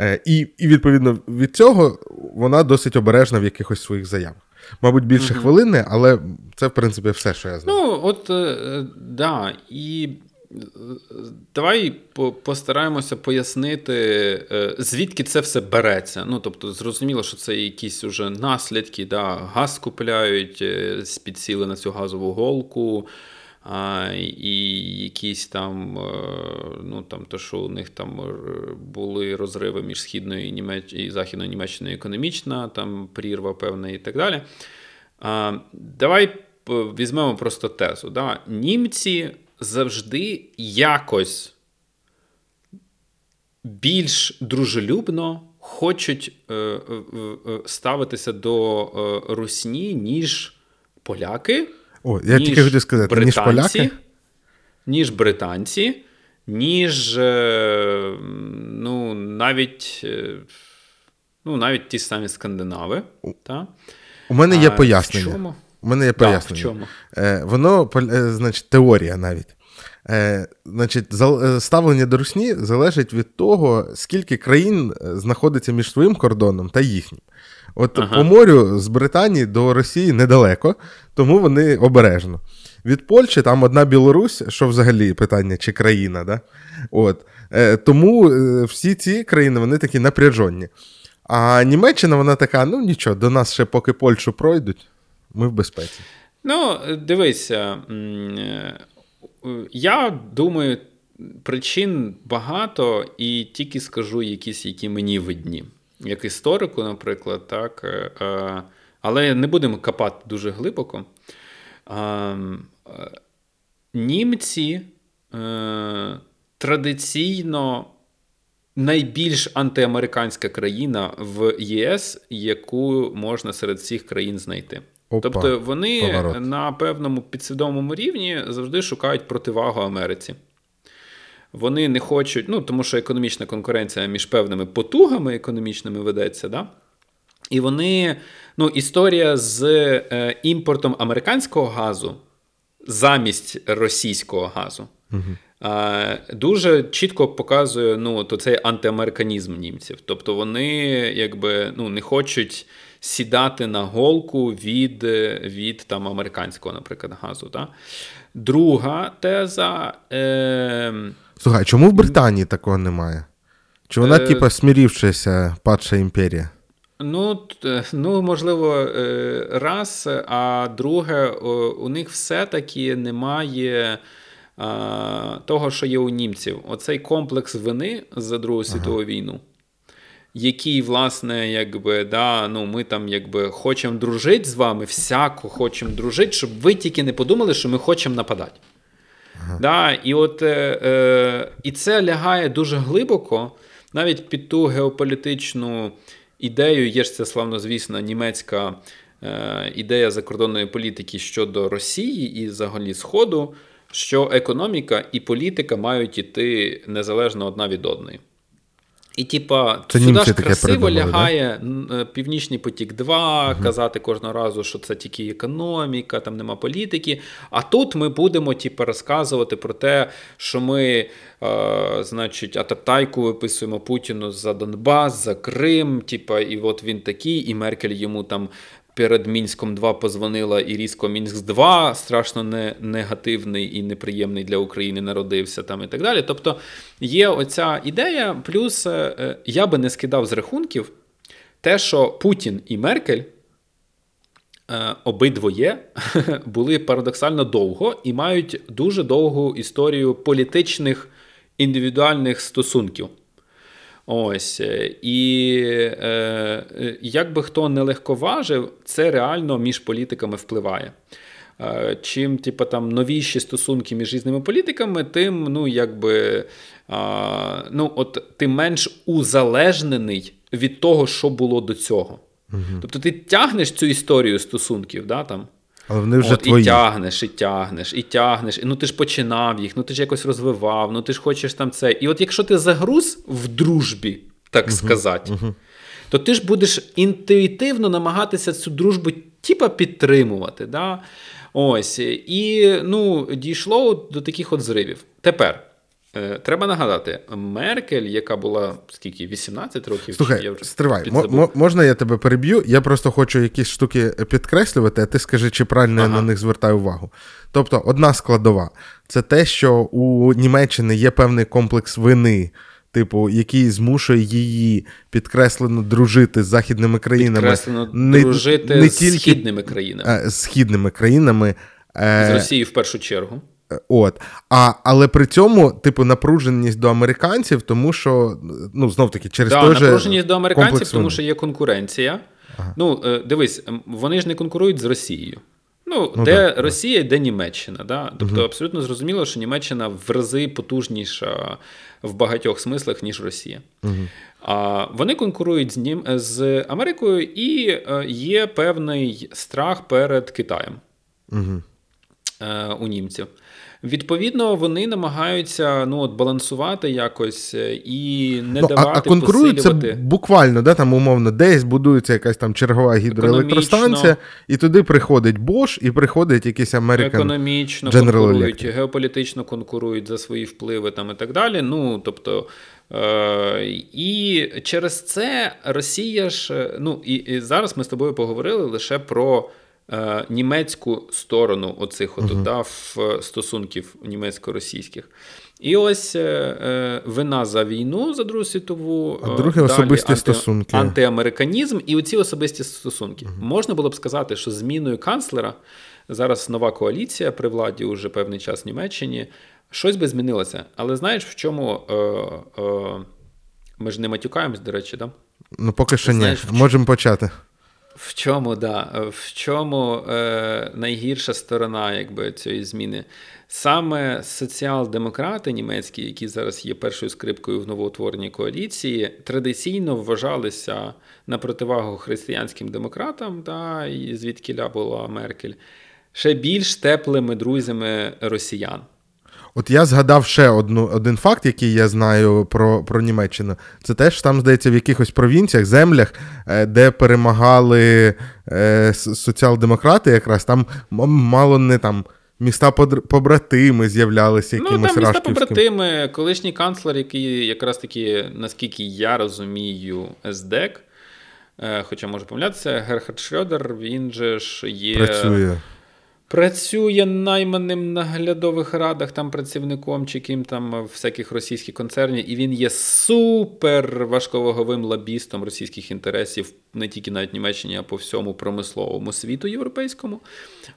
Е, І, і відповідно від цього вона досить обережна в якихось своїх заявах. Мабуть, більше хвилини, але це, в принципі, все, що я знаю. Ну, от е, да, і давай постараємося пояснити, е, звідки це все береться. Ну, тобто, зрозуміло, що це якісь уже наслідки, да, газ купляють, е, підсіли на цю газову голку. А, і якісь там, е, ну там, то, що у них там були розриви між східною і, Німеч... і західною Німеччиною економічна, там прірва певна і так далі. А, давай візьмемо просто тезу. Да? Німці завжди якось більш дружелюбно хочуть е, е, е, ставитися до русні, ніж поляки. О, я ніж тільки хотів сказати, ніж британці, поляки. Ніж британці, ніж ну, навіть, ну, навіть ті самі скандинави. Та? У мене є А, пояснення. В чому? У мене є Да, в чому? Е, воно, е, значить, теорія навіть. Е, значить, е, ставлення до русні залежить від того, скільки країн е, знаходиться між своїм кордоном та їхнім. От Ага. по морю з Британії до Росії недалеко, тому вони обережно. Від Польщі там одна Білорусь, що взагалі питання, чи країна, да? От. Е, тому всі ці країни вони такі напряжені. А Німеччина, вона така: ну нічого, до нас ще поки Польщу пройдуть, ми в безпеці. Ну, дивися, е, я думаю, причин багато, і тільки скажу якісь, які мені видні. Як історику, наприклад, так. е, е, Але не будемо копати дуже глибоко. Німці традиційно найбільш антиамериканська країна в ЄС, яку можна серед всіх країн знайти. Опа, тобто вони поворот. на певному підсвідомому рівні завжди шукають противагу Америці. Вони не хочуть, ну тому що економічна конкуренція між певними потугами економічними ведеться, да? І вони, ну, історія з е, імпортом американського газу замість російського газу. е, Дуже чітко показує ну, то цей антиамериканізм німців. Тобто вони якби ну, не хочуть сідати на голку від, е, від там, американського, наприклад, газу. Да? Друга теза. Е, Слухай, чому в Британії такого немає? Чи вона, Е, типа, смірівшися падша імперія? Ну, ну, можливо, е, раз, а друге, у них все-таки немає того, що є у німців. Оцей комплекс вини за Другу світову війну, який, власне, якби, да, ну, ми там якби хочемо дружити з вами, всяко хочемо дружити, щоб ви тільки не подумали, що ми хочемо нападати. Да, і, от, е, е, і це лягає дуже глибоко. навіть під ту геополітичну ідею є ж це славнозвісна німецька е, ідея закордонної політики щодо Росії і взагалі Сходу, що економіка і політика мають іти незалежно одна від одної. І, типа, Це сюди ж красиво лягає да? е, Північний потік 2, казати кожного разу, що це тільки економіка, там нема політики. А тут ми будемо, типа, розказувати про те, що ми, е, значить, ататайку виписуємо Путіну за Донбас, за Крим, типа, і от він такий, і Меркель йому там. Перед Мінськом 2 позвонила і різко Мінськ 2 страшно не, негативний і неприємний для України народився там і так далі. Тобто є оця ідея, плюс е, е, я би не скидав з рахунків те, що Путін і Меркель е, обидвоє були парадоксально довго і мають дуже довгу історію політичних індивідуальних стосунків. Ось. е, І е, е, як би хто не легковажив, це реально між політиками впливає. Е, Чим, типу, там новіші стосунки між різними політиками, тим, ну, якби, а, ну, от, ти менш узалежнений від того, що було до цього. Тобто ти тягнеш цю історію стосунків, да, там, Але вони вже От, твої. І тягнеш, і тягнеш, і тягнеш. І, ну ти ж починав їх, ну ти ж якось розвивав, ну ти ж хочеш там це. І от якщо ти загруз в дружбі, так сказати, то ти ж будеш інтуїтивно намагатися цю дружбу типа підтримувати. Да? Ось. І ну, дійшло до таких от зривів. Тепер. Е, Треба нагадати, Меркель, яка була скільки 18 років, Слухай, я вже стривай, підзабув. можна я тебе переб'ю? Я просто хочу якісь штуки підкреслювати, а ти скажи, чи правильно я на них звертаю увагу. Тобто, одна складова це те, що у Німеччини є певний комплекс вини, типу, який змушує її підкреслено дружити з західними країнами. Підкреслено не- дружити не з тільки- східними країнами. е, з східними країнами. е, З Росією в першу чергу. От. А, але при цьому, типу, напруженість до американців, тому що, ну, знов таки, через Да, той же напруженість до американців, комплекс тому що є конкуренція. Ну, е, дивись, вони ж не конкурують з Росією. Ну, Ну, де так, так. Росія, де Німеччина. Да? Тобто абсолютно зрозуміло, що Німеччина в рази потужніша в багатьох смислах, ніж Росія. А вони конкурують з, Нім... з Америкою, і е, є певний страх перед Китаєм Угу. у німців. Відповідно, вони намагаються ну, от, балансувати якось е, і не Ну, давати а конкурують це буквально, да, там, умовно, десь будується якась там чергова гідроелектростанція, і туди приходить Bosch, і приходить якийсь American. Економічно General конкурують, Electric. геополітично конкурують за свої впливи там і так далі. Ну, тобто, е- і через це Росія ж. е, Ну, і, і зараз ми з тобою поговорили лише про е- німецьку сторону оцих от, да, в стосунків німецько-російських. І ось е- е- вина за війну за Другу світову. А е, друге далі особисті стосунки. Антиамериканізм і оці особисті стосунки. Можна було б сказати, що зміною канцлера зараз нова коаліція при владі уже певний час в Німеччині. Щось би змінилося. Але знаєш, в чому е, е, ми ж не матюкаємось, до речі, да? Ну, поки що ні. Можемо почати. В чому, да, в чому е, найгірша сторона якби, цієї зміни? Саме соціал-демократи німецькі, які зараз є першою скрипкою в новоутвореній коаліції, традиційно вважалися на противагу християнським демократам, да, і звідки була Меркель, ще більш теплими друзями росіян. От я згадав ще одну, один факт, який я знаю про, про Німеччину. Це те, що там, здається, в якихось провінціях, землях, е, де перемагали е, соціал-демократи, якраз там мало не там міста побратими з'являлися Ну, там міста рашківським. побратими, колишній канцлер, який якраз таки, наскільки я розумію, СДЕК, е, хоча можу помилятися, Герхард Шрёдер, він же ж є. Працює. Працює найманим наглядових радах, там працівником чи ким там всяких російських концернів, і він є супер важковаговим лобістом російських інтересів не тільки навіть Німеччині, а по всьому промисловому світу європейському.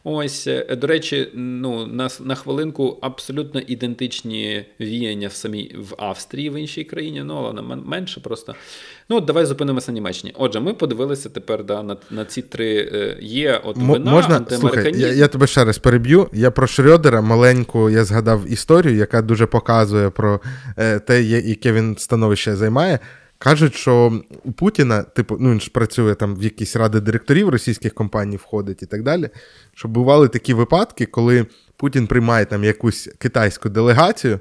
Ось, е, до речі, ну на, на хвилинку абсолютно ідентичні віяння в самій в Австрії, в іншій країні, ну але менше просто. Ну, от давай зупинимося на Німеччині. Отже, ми подивилися тепер да, на, на ці три е, є от вина, можна, слухай, я, я тебе ще раз переб'ю. Я про Шрёдера маленьку я згадав історію, яка дуже показує про е, те, яке він становище займає. Кажуть, що у Путіна, типу, ну він ж працює там в якісь ради директорів російських компаній, входить і так далі. Що бували такі випадки, коли Путін приймає там якусь китайську делегацію,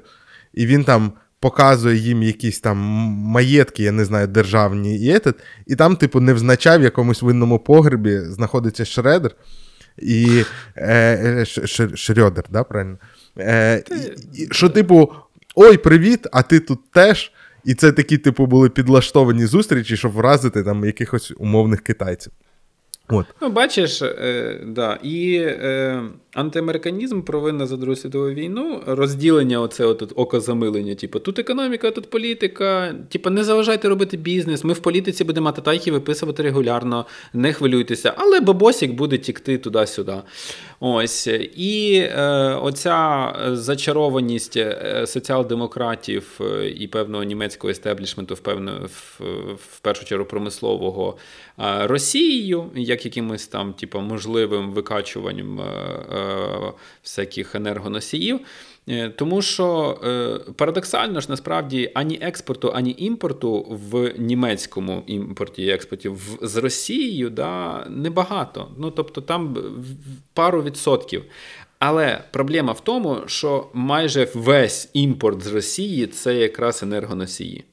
і він там показує їм якісь там маєтки, я не знаю, державні, і, етат, і там, типу, невзначай в якомусь винному погребі знаходиться Шредер і е, е, Ш- Ш- да, правильно? Е, і, що, типу, ой, привіт, а ти тут теж. І це такі, типу, були підлаштовані зустрічі, щоб вразити там якихось умовних китайців. От. Ну, бачиш, е, да, і е, антиамериканізм провинна за Другу світову війну, розділення, оце от, окозамилення, типу, тут економіка, тут політика. Типу, не заважайте робити бізнес. Ми в політиці будемо татайки виписувати регулярно, не хвилюйтеся, але бабосік буде тікти туди-сюди. Ось. І е, оця зачарованість е, соціал-демократів е, і певного німецького естеблішменту, в, в, в першу чергу промислового е, Росією, як якимось там, типу, можливим викачуванням е, е, всяких енергоносіїв. Е, Тому що е, парадоксально ж насправді ані експорту, ані імпорту в німецькому імпорті і експорті з Росією да, небагато. Ну тобто там пару відсотків. Але проблема в тому, що майже весь імпорт з Росії це якраз енергоносії.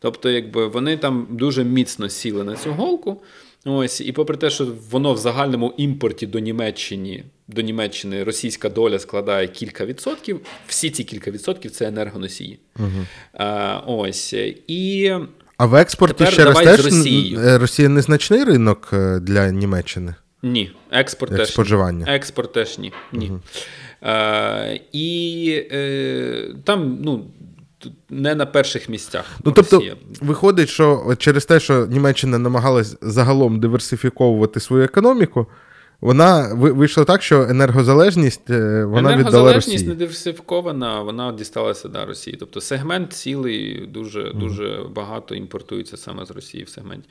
Тобто, якби вони там дуже міцно сіли на цю голку. Ось, і попри те, що воно в загальному імпорті до Німеччини, до Німеччини російська доля складає кілька відсотків, всі ці кілька відсотків це енергоносії. Угу. А, ось. І А в експорті Тепер ще раз теж Росією. е, Росія незначний ринок е, для Німеччини. ні, експорт Як теж ні. Експорт теж ні. ні. Е, і е, там, ну. Не на перших місцях. Ну, тобто, Росія. виходить, що через те, що Німеччина намагалась загалом диверсифіковувати свою економіку, вона ви- вийшло так, що енергозалежність е, вона віддала Енергозалежність Росії. не диверсифікована, вона дісталася да, Росії. Тобто сегмент цілий дуже, дуже багато імпортується саме з Росії в сегменті.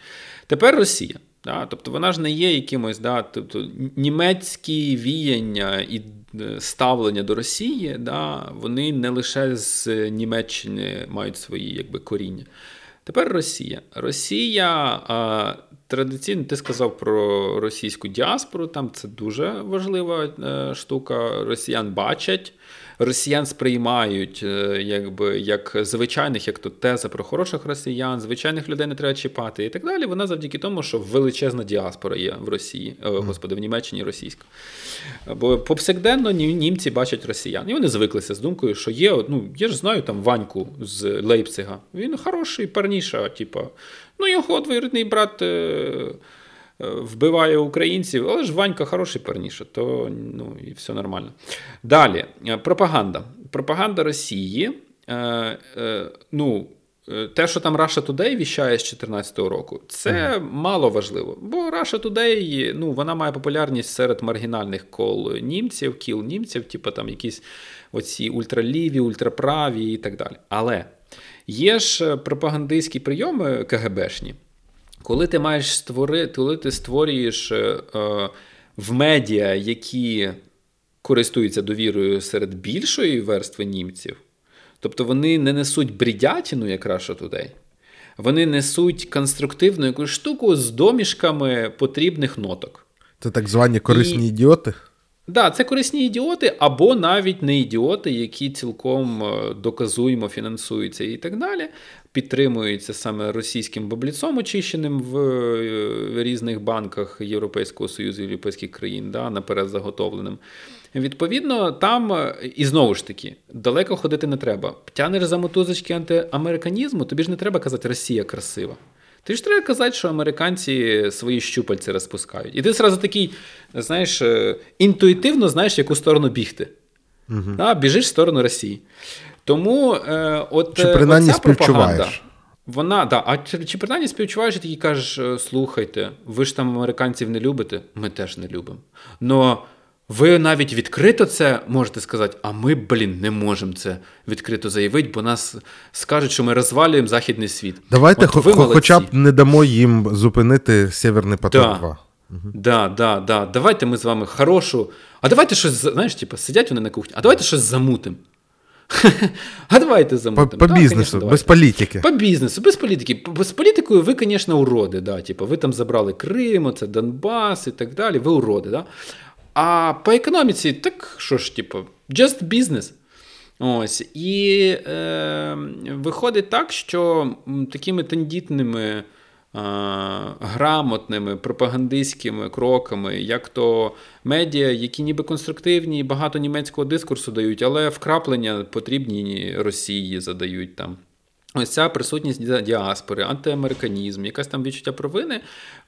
Тепер Росія. Да, тобто вона ж не є якимось, да, тобто німецькі віяння і ставлення до Росії, да, вони не лише з Німеччини мають свої якби, коріння. Тепер Росія. Росія а, традиційно, ти сказав про російську діаспору, там це дуже важлива е, штука. Росіян бачать, росіян сприймають е, якби, як звичайних, як тут теза про хороших росіян, звичайних людей не треба чіпати і так далі. Вона завдяки тому, що величезна діаспора є в Росії, е, господи, в Німеччині російська. Бо повсякденно німці бачать росіян. І вони звиклися з думкою, що є, ну, я ж знаю там Ваньку з Лейпцига. Він хороший парніша, типа, ну його двоюрідний брат. Вбиває українців, але ж Ванька хороший парніша, то ну, і все нормально. Далі, е, пропаганда. Пропаганда Росії. Е, е, ну, е, те, що там Russia Today віщає з 2014 року, це мало важливо. Бо Russia Today, ну, вона має популярність серед маргінальних кол німців, кіл німців, типу там якісь оці ультраліві, ультраправі і так далі. Але є ж пропагандистські прийоми КГБшні, коли ти маєш створити, коли ти створюєш е, е, в медіа, які користуються довірою серед більшої верстви німців, тобто вони не несуть бредятину, як Russia Today, вони несуть конструктивну якусь штуку з домішками потрібних ноток. Це так звані корисні І- ідіоти. Да, це корисні ідіоти, або навіть не ідіоти, які цілком е, доказуємо фінансуються і так далі, підтримуються саме російським бабліцом, очищеним в е, різних банках Європейського Союзу, європейських країн, да, наперед заготовленим. Відповідно, там е, і знову ж таки далеко ходити не треба. Тянеш за мотузочки антиамериканізму, тобі ж не треба казати Росія красива. Ти ж треба казати, що американці свої щупальці розпускають. І ти зразу такий, знаєш, е, інтуїтивно знаєш, в яку сторону бігти. Угу. Да, біжиш в сторону Росії. Тому е, от Чи е, принаймні оця пропаганда. Вона, да, а чи, чи принаймні співчуваєш і такий кажеш, е, слухайте, ви ж там американців не любите? Ми теж не любимо. Но ви навіть відкрито це можете сказати, а ми, блін, не можемо це відкрито заявити, бо нас скажуть, що ми розвалюємо західний світ. Давайте От ви хо- хоча б не дамо їм зупинити Сєвєрний поток Да. 2. Да, да, да. Давайте ми з вами хорошу. А давайте щось, знаєш, типу, сидять вони на кухні, а давайте щось замутим. А давайте По, по бізнесу, без політики. По бізнесу, без політики. З політикою ви, звісно, уроди. Да. Типу, ви там забрали Крим, це Донбас і так далі. Ви уроди. Да? А по економіці, так що ж, типу, just business. Ось. І е, виходить так, що такими тендітними, грамотними пропагандистськими кроками, як то медіа, які ніби конструктивні, і багато німецького дискурсу дають, але вкраплення потрібні Росії задають там. Ось ця присутність діаспори, антиамериканізм, якась там відчуття провини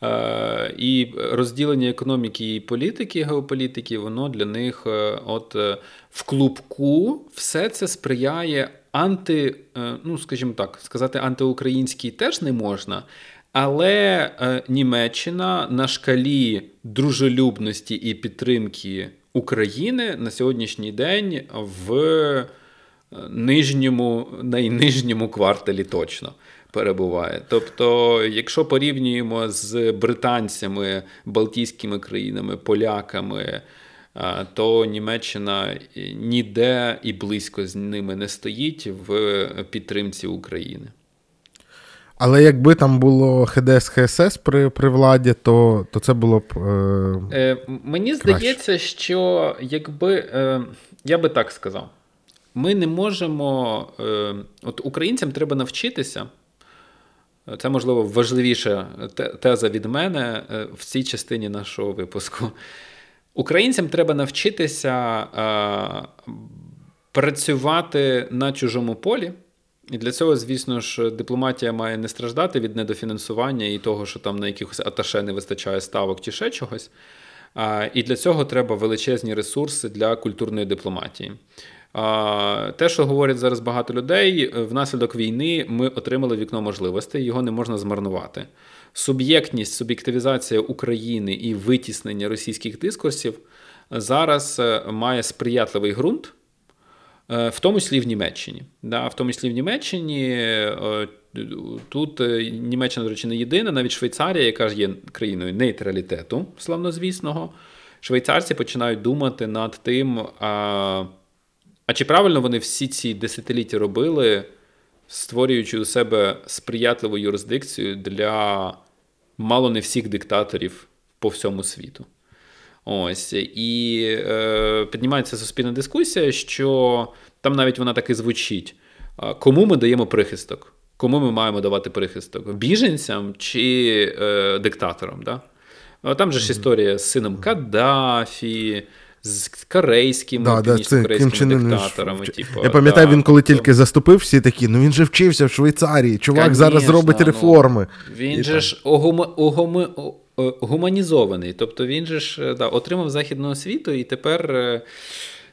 е, і розділення економіки і політики, геополітики, воно для них е, от е, в клубку все це сприяє анти, е, ну скажімо так, сказати антиукраїнський теж не можна. Але е, Німеччина на шкалі дружелюбності і підтримки України на сьогоднішній день в е, нижньому, найнижньому кварталі точно перебуває. Тобто, якщо порівнюємо з британцями, Балтійськими країнами, поляками, то Німеччина ніде і близько з ними не стоїть в підтримці України. Але якби там було ХДС ХСС при, при владі, то, то це було б. Е... Е, мені здається, що якби е, я би так сказав, ми не можемо. Е, от українцям треба навчитися. Це, можливо, важливіша теза від мене е, в цій частині нашого випуску. Українцям треба навчитися е, працювати на чужому полі. І для цього, звісно ж, дипломатія має не страждати від недофінансування і того, що там на якихось аташе не вистачає ставок чи ще чогось. І для цього треба величезні ресурси для культурної дипломатії. Те, що говорять зараз багато людей, внаслідок війни ми отримали вікно можливостей, його не можна змарнувати. Суб'єктність, суб'єктивізація України і витіснення російських дискурсів зараз е, має сприятливий ґрунт. Е, В тому числі в Німеччині. Да, в тому числі в Німеччині е, тут е, Німеччина, до речі, не єдина, навіть Швейцарія, яка ж є країною нейтралітету, славнозвісного, швейцарці починають думати над тим, а, а чи правильно вони всі ці десятиліття робили, створюючи у себе сприятливу юрисдикцію для мало не всіх диктаторів по всьому світу. Ось і е, піднімається суспільна дискусія, що там навіть вона так і звучить: кому ми даємо прихисток? Кому ми маємо давати прихисток? Біженцям чи е, диктаторам? Да? Там же ж історія з сином Каддафі, з корейськими, Да, да, це ж диктаторами. вч- Типу, Я пам'ятаю, да. він коли Тобто- тільки заступив, всі такі, ну він же вчився в Швейцарії, чувак зараз Конечно, зробить ну, реформи. Він І же там. ж огума, огуми, о- о- гуманізований. Тобто він же ж е, да, отримав західну освіту, і тепер, е,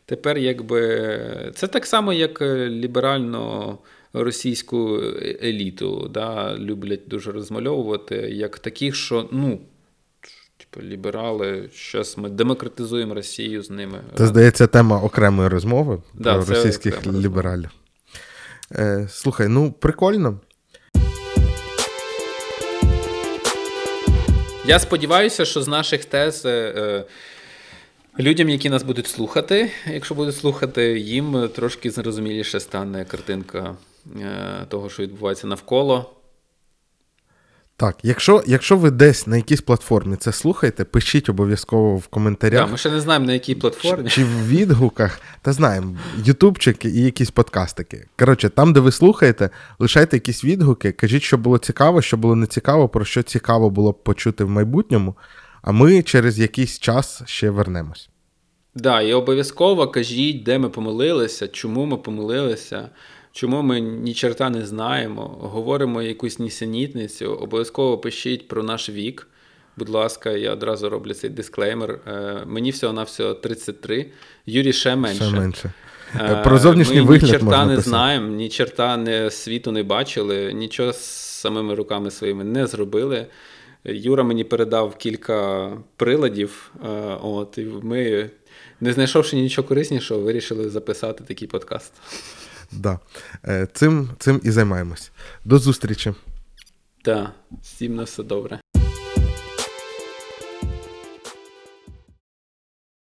тепер якби це так само, як е, ліберально. Російську е- еліту да, люблять дуже розмальовувати, як таких, що ну, типу, ліберали, зараз ми демократизуємо Росію з ними. Це, здається, тема окремої розмови Да, про російських лібералів. Е, слухай, ну прикольно. Я сподіваюся, що з наших тез е, е, людям, які нас будуть слухати, якщо будуть слухати, їм трошки зрозуміліше стане картинка е, того, що відбувається навколо. Так, якщо, якщо ви десь на якійсь платформі це слухаєте, пишіть обов'язково в коментарях. Да, ми ще не знаємо, на якій платформі. Чи в відгуках, та знаємо, ютубчики і якісь подкастики. Коротше, там, де ви слухаєте, лишайте якісь відгуки, кажіть, що було цікаво, що було не цікаво, про що цікаво було б почути в майбутньому, а ми через якийсь час ще вернемось. Да, і обов'язково кажіть, де ми помилилися, чому ми помилилися, чому ми ні черта не знаємо, говоримо якусь нісенітницю. Обов'язково пишіть про наш вік. Будь ласка, я одразу роблю цей дисклеймер. Е, мені всього-навсього 33, Юрій ще менше. Ще менше. Е, Про зовнішній ми вигляд ні черта можна не писати. знаємо, ні черта не світу не бачили, нічого з самими руками своїми не зробили. Юра мені передав кілька приладів, е, от, і ми, не знайшовши нічого кориснішого, вирішили записати такий подкаст. Да. Е, Цим, цим і займаємось. До зустрічі. Так, всім на все добре.